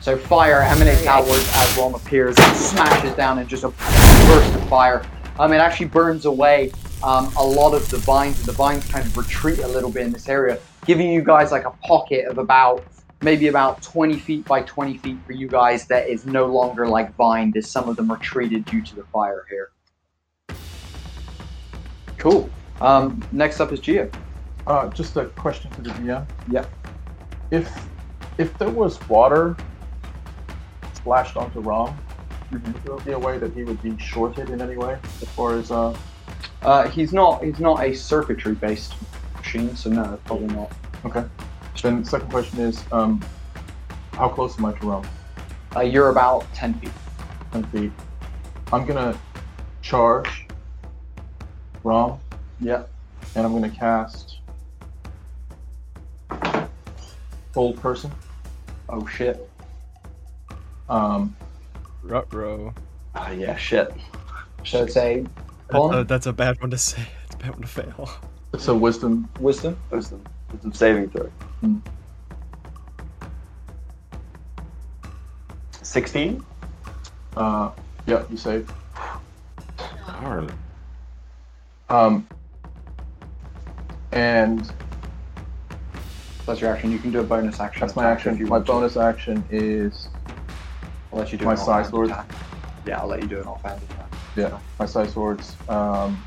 S1: So fire emanates outwards as Rom appears and smashes down in just a burst of fire. Um, it actually burns away um, a lot of the vines, and the vines kind of retreat a little bit in this area, giving you guys like a pocket of about maybe about 20 feet by 20 feet for you guys that is no longer like vined, as some of them retreated due to the fire here. Cool. Um, next up is Gio.
S4: Uh, just a question to the DM.
S1: Yeah.
S4: If if there was water splashed onto Rom, would there be a way that he would be shorted in any way as far as uh?
S1: Uh, he's not he's not a circuitry based machine, so no, probably not.
S4: Okay. Then the second question is, um, how close am I to Rom?
S1: Uh, you're about 10 feet.
S4: Ten feet. I'm gonna charge Rom,
S1: Yeah.
S4: and I'm gonna cast hold person.
S1: Oh shit.
S4: Um,
S8: Rutro.
S7: Oh, yeah, shit.
S1: Should it's a
S8: That's a, that's a bad one to say. It's a bad one to fail.
S4: it's a wisdom.
S1: wisdom.
S7: Wisdom. Wisdom saving throw.
S4: Hmm.
S7: 16?
S4: Uh, yeah, you save.
S3: Darn.
S4: Um, and
S1: That's your action. You can do a bonus action.
S4: that's my action.
S1: If you
S4: My
S1: want to.
S4: bonus action is
S1: I'll let you do
S4: my
S1: an
S4: side
S1: offhand
S4: sword.
S1: attack. Yeah, I'll let you do an offhand attack.
S4: yeah, my side swords. Um,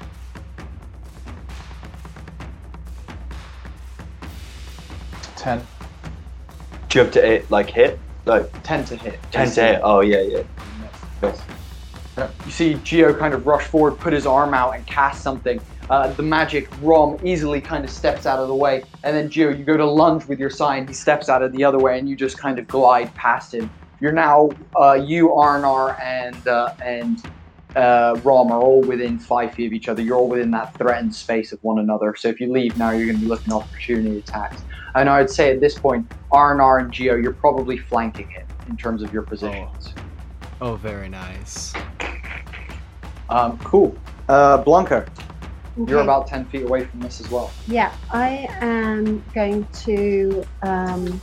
S4: ten.
S7: Do you have to hit, like hit? Like
S1: Ten to hit.
S7: 10 to hit? Oh, yeah, yeah.
S1: Yes. You see Gio kind of rush forward, put his arm out, and cast something. Uh, the magic Rom easily kind of steps out of the way, and then Gio, you go to lunge with your sign. He steps out of the other way, and you just kind of glide past him. You're now uh, you, Arnar, and uh, and uh, Rom are all within five feet of each other. You're all within that threatened space of one another. So if you leave now, you're going to be looking opportunity attacks. And I'd say at this point, Arnar and Geo, you're probably flanking him in terms of your positions.
S8: Oh, very nice.
S1: Um, cool. Uh, Blanco, you're about 10 feet away from this as well.
S6: Yeah, I am going to um,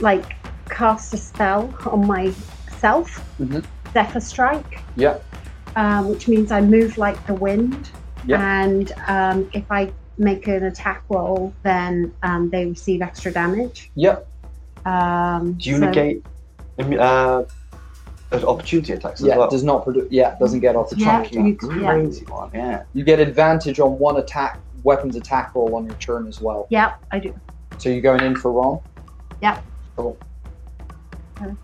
S6: like cast a spell on myself,
S1: Mhm.
S6: Zephyr Strike,
S1: Yeah.
S6: um, which means I move like the wind.
S1: Yep.
S6: And um, if I make an attack roll, then um, they receive extra damage.
S1: Yep.
S6: Um,
S7: Do you
S6: so-
S7: negate uh, opportunity attacks as
S1: Yeah,
S7: well?
S1: does not produce. Yeah, doesn't get off the
S6: Yeah,
S1: charge.
S6: you, yeah,
S7: Crazy one, yeah.
S1: You get advantage on one attack, weapons attack roll on your turn as well.
S6: yeah, I do.
S1: So you're going in for Rom.
S6: Yep.
S1: Cool. You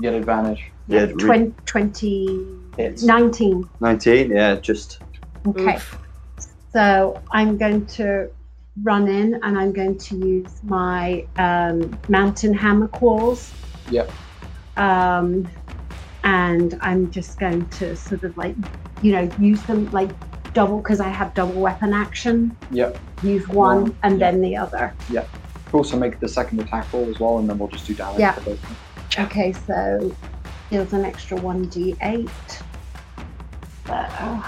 S1: get advantage.
S7: Yeah, re-
S6: 20, 20
S1: Hits.
S6: 19.
S7: 19, yeah, just.
S6: Okay. So I'm going to run in and I'm going to use my um, mountain hammer claws.
S1: Yep.
S6: Um, and I'm just going to sort of like, you know, use them like double because I have double weapon action.
S1: Yep.
S6: Use one
S1: One,
S6: and
S1: yeah.
S6: then the other.
S1: Cool. also make the second attack roll as well, and then we'll just do damage
S6: Yeah.
S1: for both.
S6: Okay, so deals an extra 1d8. So,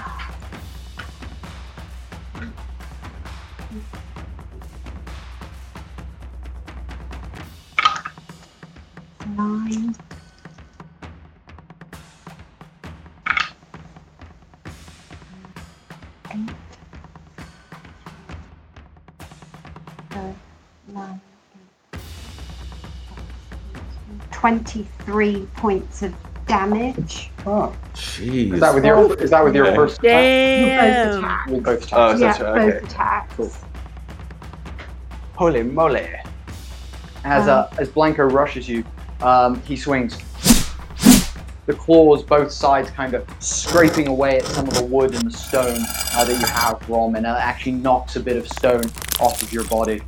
S6: nine. Nine, eight. 23 points of damage.
S1: Oh,
S3: Jeez.
S1: is that with your? Is that with your
S7: Yeah.
S1: first attack?
S5: Damn.
S6: attacks.
S1: With both attacks.
S7: Oh, so
S6: yeah,
S7: right,
S6: both
S7: okay.
S6: attacks.
S1: Cool. Holy moly! As uh, as Blanco rushes you, um, he swings. The claws, both sides, kind of scraping away at some of the wood and the stone uh, that you have, Rom, and it actually knocks a bit of stone off of your body.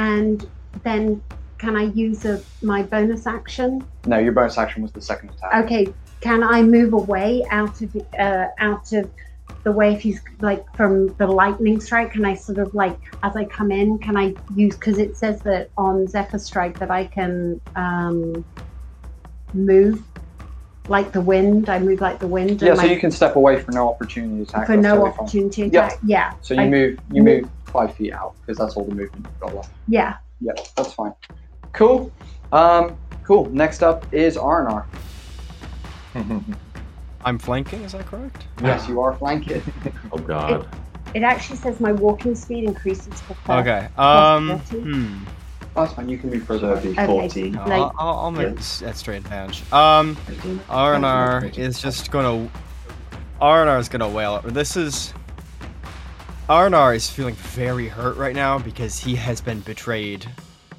S6: And then can I use a, my bonus action?
S1: No, your bonus action was the second attack.
S6: Okay, can I move away out of uh, out of the way if he's like from the lightning strike? Can I sort of like as I come in, can I use because it says that on Zephyr Strike that I can um, move like the wind. I move like the wind.
S1: Yeah, so you can step away for no opportunity attack.
S6: for
S1: that's
S6: no opportunity
S1: Yeah.
S6: attack. Yeah.
S1: So you
S6: I-
S1: move, you
S6: move-
S1: move five feet out because that's all the movement you've got left.
S6: Yeah.
S1: Yeah, that's fine. Cool. Um, cool. Next up is Arnar.
S2: I'm flanking, is that correct?
S1: Yes, you are flanking.
S3: Oh God.
S6: It actually says my walking speed increases for plus.
S2: Okay. Um.
S6: thirty.
S2: Hmm.
S1: That's fine. You can be
S7: So
S1: further.
S7: it'd be
S6: Okay.
S7: 14.
S2: No,
S6: Like-
S2: I'll, I'll, I'll make
S7: Yeah.
S2: that straight advantage. Um, Arnar is just gonna Arnar is gonna wail. This is Arnar is feeling very hurt right now because he has been betrayed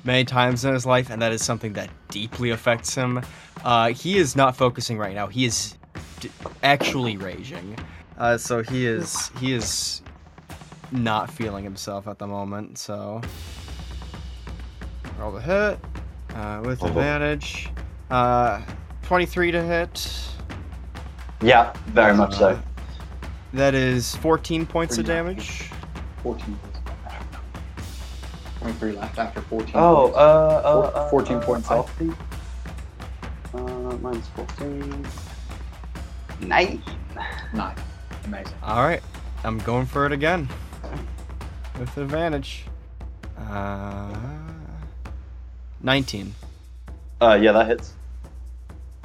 S2: many times in his life, and that is something that deeply affects him. Uh, he is not focusing right now. He is d- actually raging. Uh, so he is he is not feeling himself at the moment. So roll the hit uh, with
S3: Oh.
S2: advantage. Uh, 23 to hit.
S7: Yeah, very much so.
S2: That is 14 points of
S1: Pretty
S2: damage.
S1: 14 points. 23 left after 14.
S7: Oh,
S1: points.
S7: uh, uh,
S1: Four-
S7: uh,
S1: 14
S7: uh,
S1: points
S7: I
S1: off.
S7: Uh, minus 14. Nine.
S1: Nine. Amazing.
S2: All right, I'm going for it again with advantage. Uh, 19.
S7: Uh, yeah, that hits.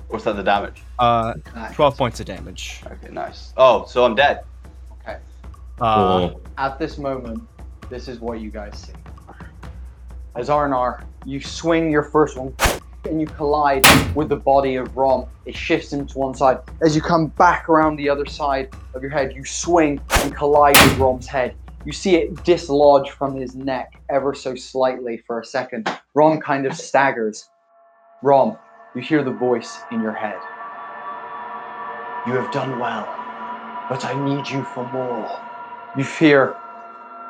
S7: What's that, the damage?
S2: Uh,
S1: Nice.
S2: 12 points of damage.
S7: Okay, nice. Oh, so I'm dead.
S1: Okay.
S2: Uh,
S3: Cool.
S1: At this moment, this is what you guys see. As Arnar, you swing your first one and you collide with the body of Rom. It shifts him to one side. As you come back around the other side of your head, you swing and collide with Rom's head. You see it dislodge from his neck ever so slightly for a second. Rom kind of staggers. Rom, you hear the voice in your head. You have done well, but I need you for more. You fear,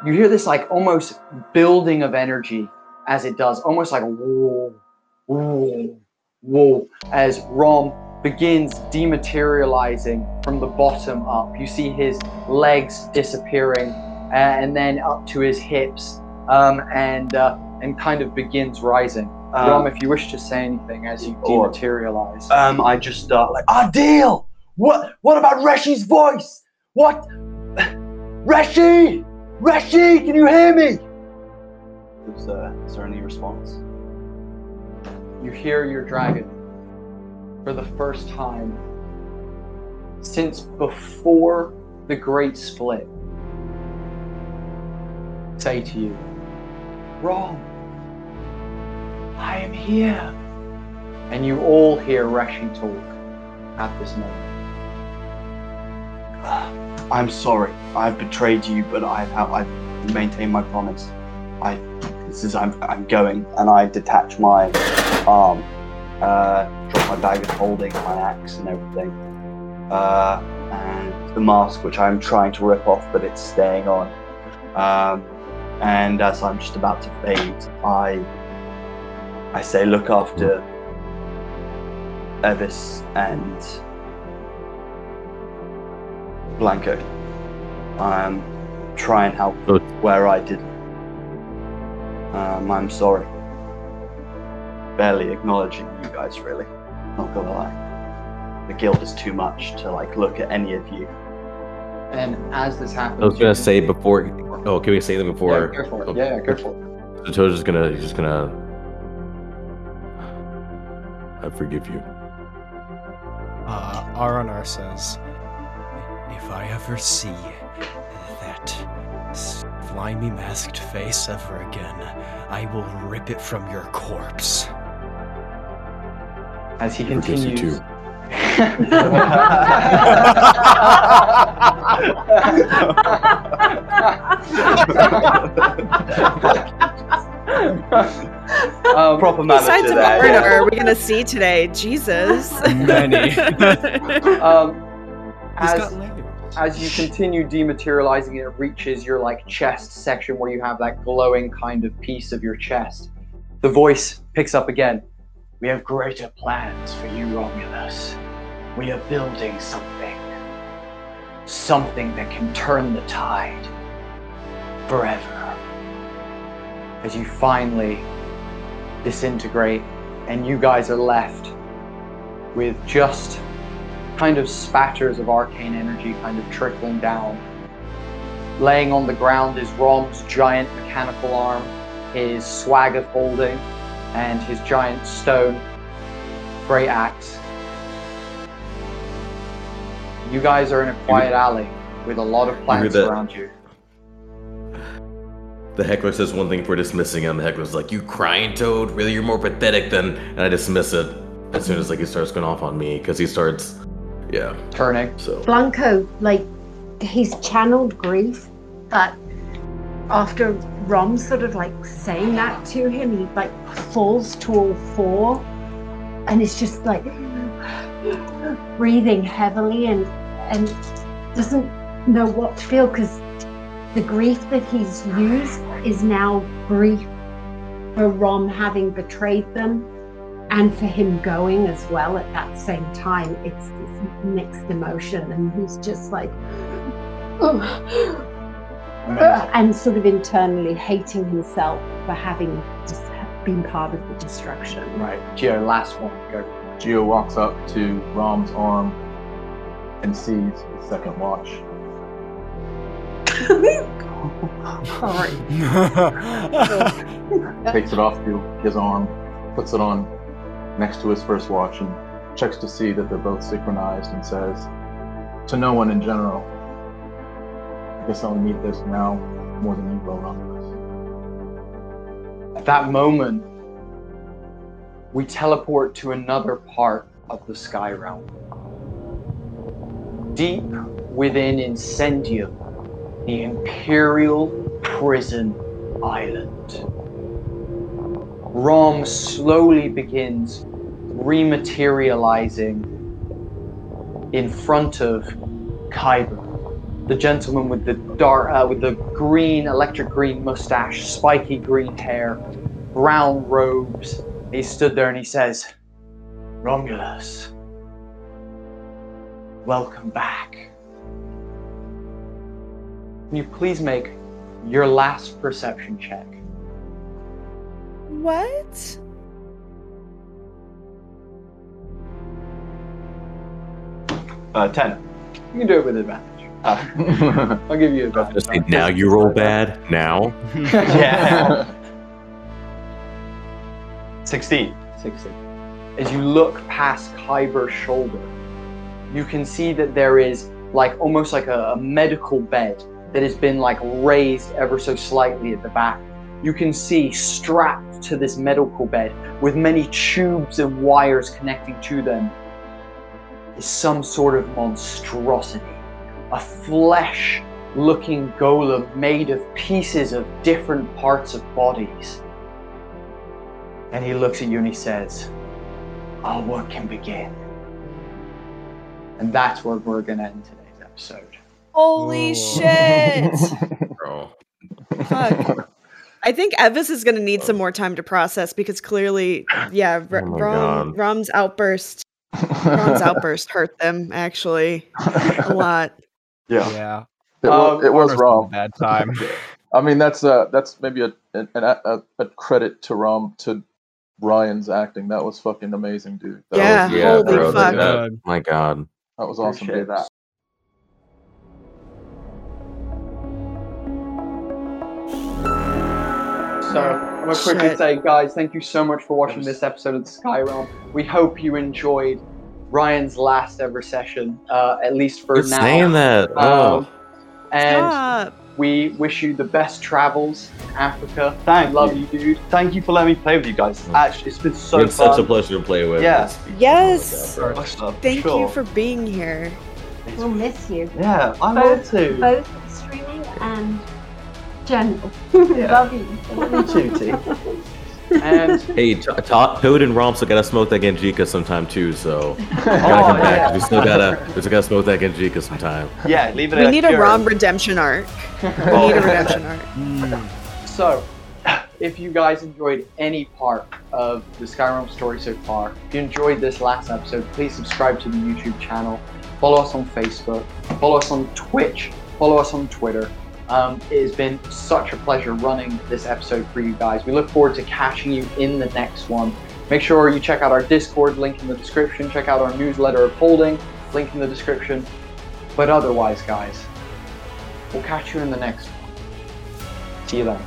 S1: you hear this like almost building of energy as it does, almost like whoa, whoa, whoa, as Rom begins dematerializing from the bottom up. You see his legs disappearing, uh, and then up to his hips, um, and uh, and kind of begins rising.
S7: Um,
S1: Rom, if you wish to say anything as you
S7: or-
S1: dematerialize.
S7: Um, I just start like, Adil! What? What about Reshi's voice? What? Reshi! Reshi, can you hear me? Is, uh, is there any response?
S1: you hear your dragon for the first time since before the Great Split say to you, Rom, I am here. And you all hear Reshi talk at this moment.
S7: I'm sorry. I've betrayed you, but I've I've maintained my promise. I this is I'm I'm going, and I detach my arm, uh, drop my bag of holding, my axe, and everything, uh, and the mask, which I'm trying to rip off, but it's staying on. Um, and as I'm just about to fade, I I say, look after Evis and Blanco. Um, try and help
S3: Good.
S7: where I didn't. Um, I'm sorry. Barely acknowledging you guys, really. Not gonna lie. The guilt is too much to like look at any of you.
S1: And as this happens,
S3: I was gonna say before. Oh, can we say them before?
S1: Yeah, go for it.
S3: oh,
S1: Yeah, yeah, go for it.
S3: So Toad's just gonna. He's just gonna. I forgive you.
S8: Uh, Arnar says,
S2: If I ever see that slimy masked face ever again, I will rip it from your corpse.
S1: As he
S3: Forgives you
S1: continues.
S3: Too.
S1: um,
S7: Proper
S5: What
S7: manager
S5: sides of
S7: there.
S5: Arnar
S7: yeah.
S5: are we gonna see today? Jesus.
S8: Many.
S1: um, as, as you continue dematerializing, it reaches your like chest section where you have that glowing kind of piece of your chest. The voice picks up again. We have greater plans for you, Romulus. We are building something. Something that can turn the tide forever. As you finally disintegrate, and you guys are left with just kind of spatters of arcane energy kind of trickling down. Laying on the ground is Rom's giant mechanical arm, his swag of holding, and his giant stone great axe. You guys are in a quiet alley with a lot of plants
S3: that?
S1: around you.
S3: The heckler says one thing for dismissing him. The heckler's like, "You crying, Toad? Really, you're more pathetic than." And I dismiss it as soon as like he starts going off on me because he starts, yeah.
S1: Turning.
S3: So
S6: Blanco, like, he's channeled grief, but after Rom sort of like saying that to him, he like falls to all four and is just like breathing heavily and and doesn't know what to feel because the grief that he's used is now grief for Rom having betrayed them and for him going as well at that same time. It's this mixed emotion, and he's just like, oh,
S1: Amazing.
S6: and sort of internally hating himself for having just been part of the destruction.
S1: Right. Gio, last one. Go.
S4: Gio walks up to Rom's arm and sees the second watch.
S6: Sorry.
S4: Takes it off his- his arm, puts it on next to his first watch, and checks to see that they're both synchronized and says, To no one in general, I'll need this now more than you will, Romulus.
S1: At that moment, we teleport to another part of the Sky Realm. Deep within Incendium, the Imperial Prison Island. Rom slowly begins rematerializing in front of Kyber, the gentleman with the dark, uh, with the green, electric green mustache, spiky green hair, brown robes. He stood there and he says, Romulus, welcome back. Can you please make your last perception check?
S5: what?
S7: Uh, ten.
S1: You can do it with advantage. I'll give you advantage.
S3: Just say, now you roll bad. Now.
S7: Yeah. Sixteen.
S1: 60. As you look past Kyber's shoulder, you can see that there is like almost like a, a medical bed that has been like raised ever so slightly at the back. You can see strapped to this medical bed with many tubes and wires connecting to them is some sort of monstrosity. A flesh looking golem made of pieces of different parts of bodies. And he looks at you and he says, Our work can begin. And that's where we're going to end today's episode.
S5: Holy
S8: Oh.
S5: shit!
S3: Bro.
S5: Fuck. I think Evis is gonna need some more time to process because clearly, yeah, oh R-
S3: Oh
S5: Rom, Rom's outburst, Rom's outburst hurt them actually a lot.
S4: Yeah,
S8: Yeah.
S4: it was,
S1: Um,
S4: it was
S8: Honor's
S4: Rom.
S8: a Bad time.
S4: I mean, that's uh, that's maybe a an, an, a, a credit to Rom to Ryan's acting. That was fucking amazing, dude. That
S5: Yeah,
S4: was,
S3: Yeah,
S5: holy
S3: bro.
S5: fuck.
S3: That, my God.
S4: that was awesome.
S1: Appreciate
S4: Dude.
S1: that. So I'm gonna quickly
S5: Shit.
S1: say, guys, thank you so much for watching this episode of the Skyrealm. We hope you enjoyed Ryan's last ever session, uh, at least for
S3: Quit
S1: now.
S3: saying that. Oh.
S1: Um, and
S5: Stop.
S1: we wish you the best travels in Africa.
S7: Thank
S1: Love
S7: you.
S1: you, dude.
S7: Thank you for letting me play with you guys. Actually, it's been so
S3: it's
S7: fun.
S3: such a pleasure to play with.
S7: Yeah.
S3: It's-
S5: Yes.
S3: Oh God, bro.
S7: Much love,
S5: Thank
S7: sure.
S5: you for being here.
S6: We'll miss you.
S7: Yeah, I
S6: Both-
S7: love to.
S6: Both streaming and general.
S7: Yeah.
S6: Love you.
S7: Me too, T.
S1: And
S3: Hey, T- T- Toad and Rom still gotta smoke that Genjika sometime too, so
S7: Oh,
S3: gotta come back.
S7: yeah.
S3: We still gotta, we still gotta smoke that Genjika sometime.
S7: Yeah, leave it
S5: We
S7: at
S5: need a
S7: Kieran.
S5: Rom redemption arc. We need a redemption arc.
S8: Mm.
S1: So, if you guys enjoyed any part of the Skyrealm story so far, if you enjoyed this last episode, please subscribe to the YouTube channel, follow us on Facebook, follow us on Twitch, follow us on Twitter. Um, it has been such a pleasure running this episode for you guys. We look forward to catching you in the next one. Make sure you check out our Discord, link in the description. Check out our newsletter of holding, link in the description. But otherwise, guys, we'll catch you in the next one. See you then.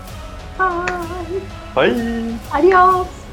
S6: Bye.
S7: Bye.
S6: Adios.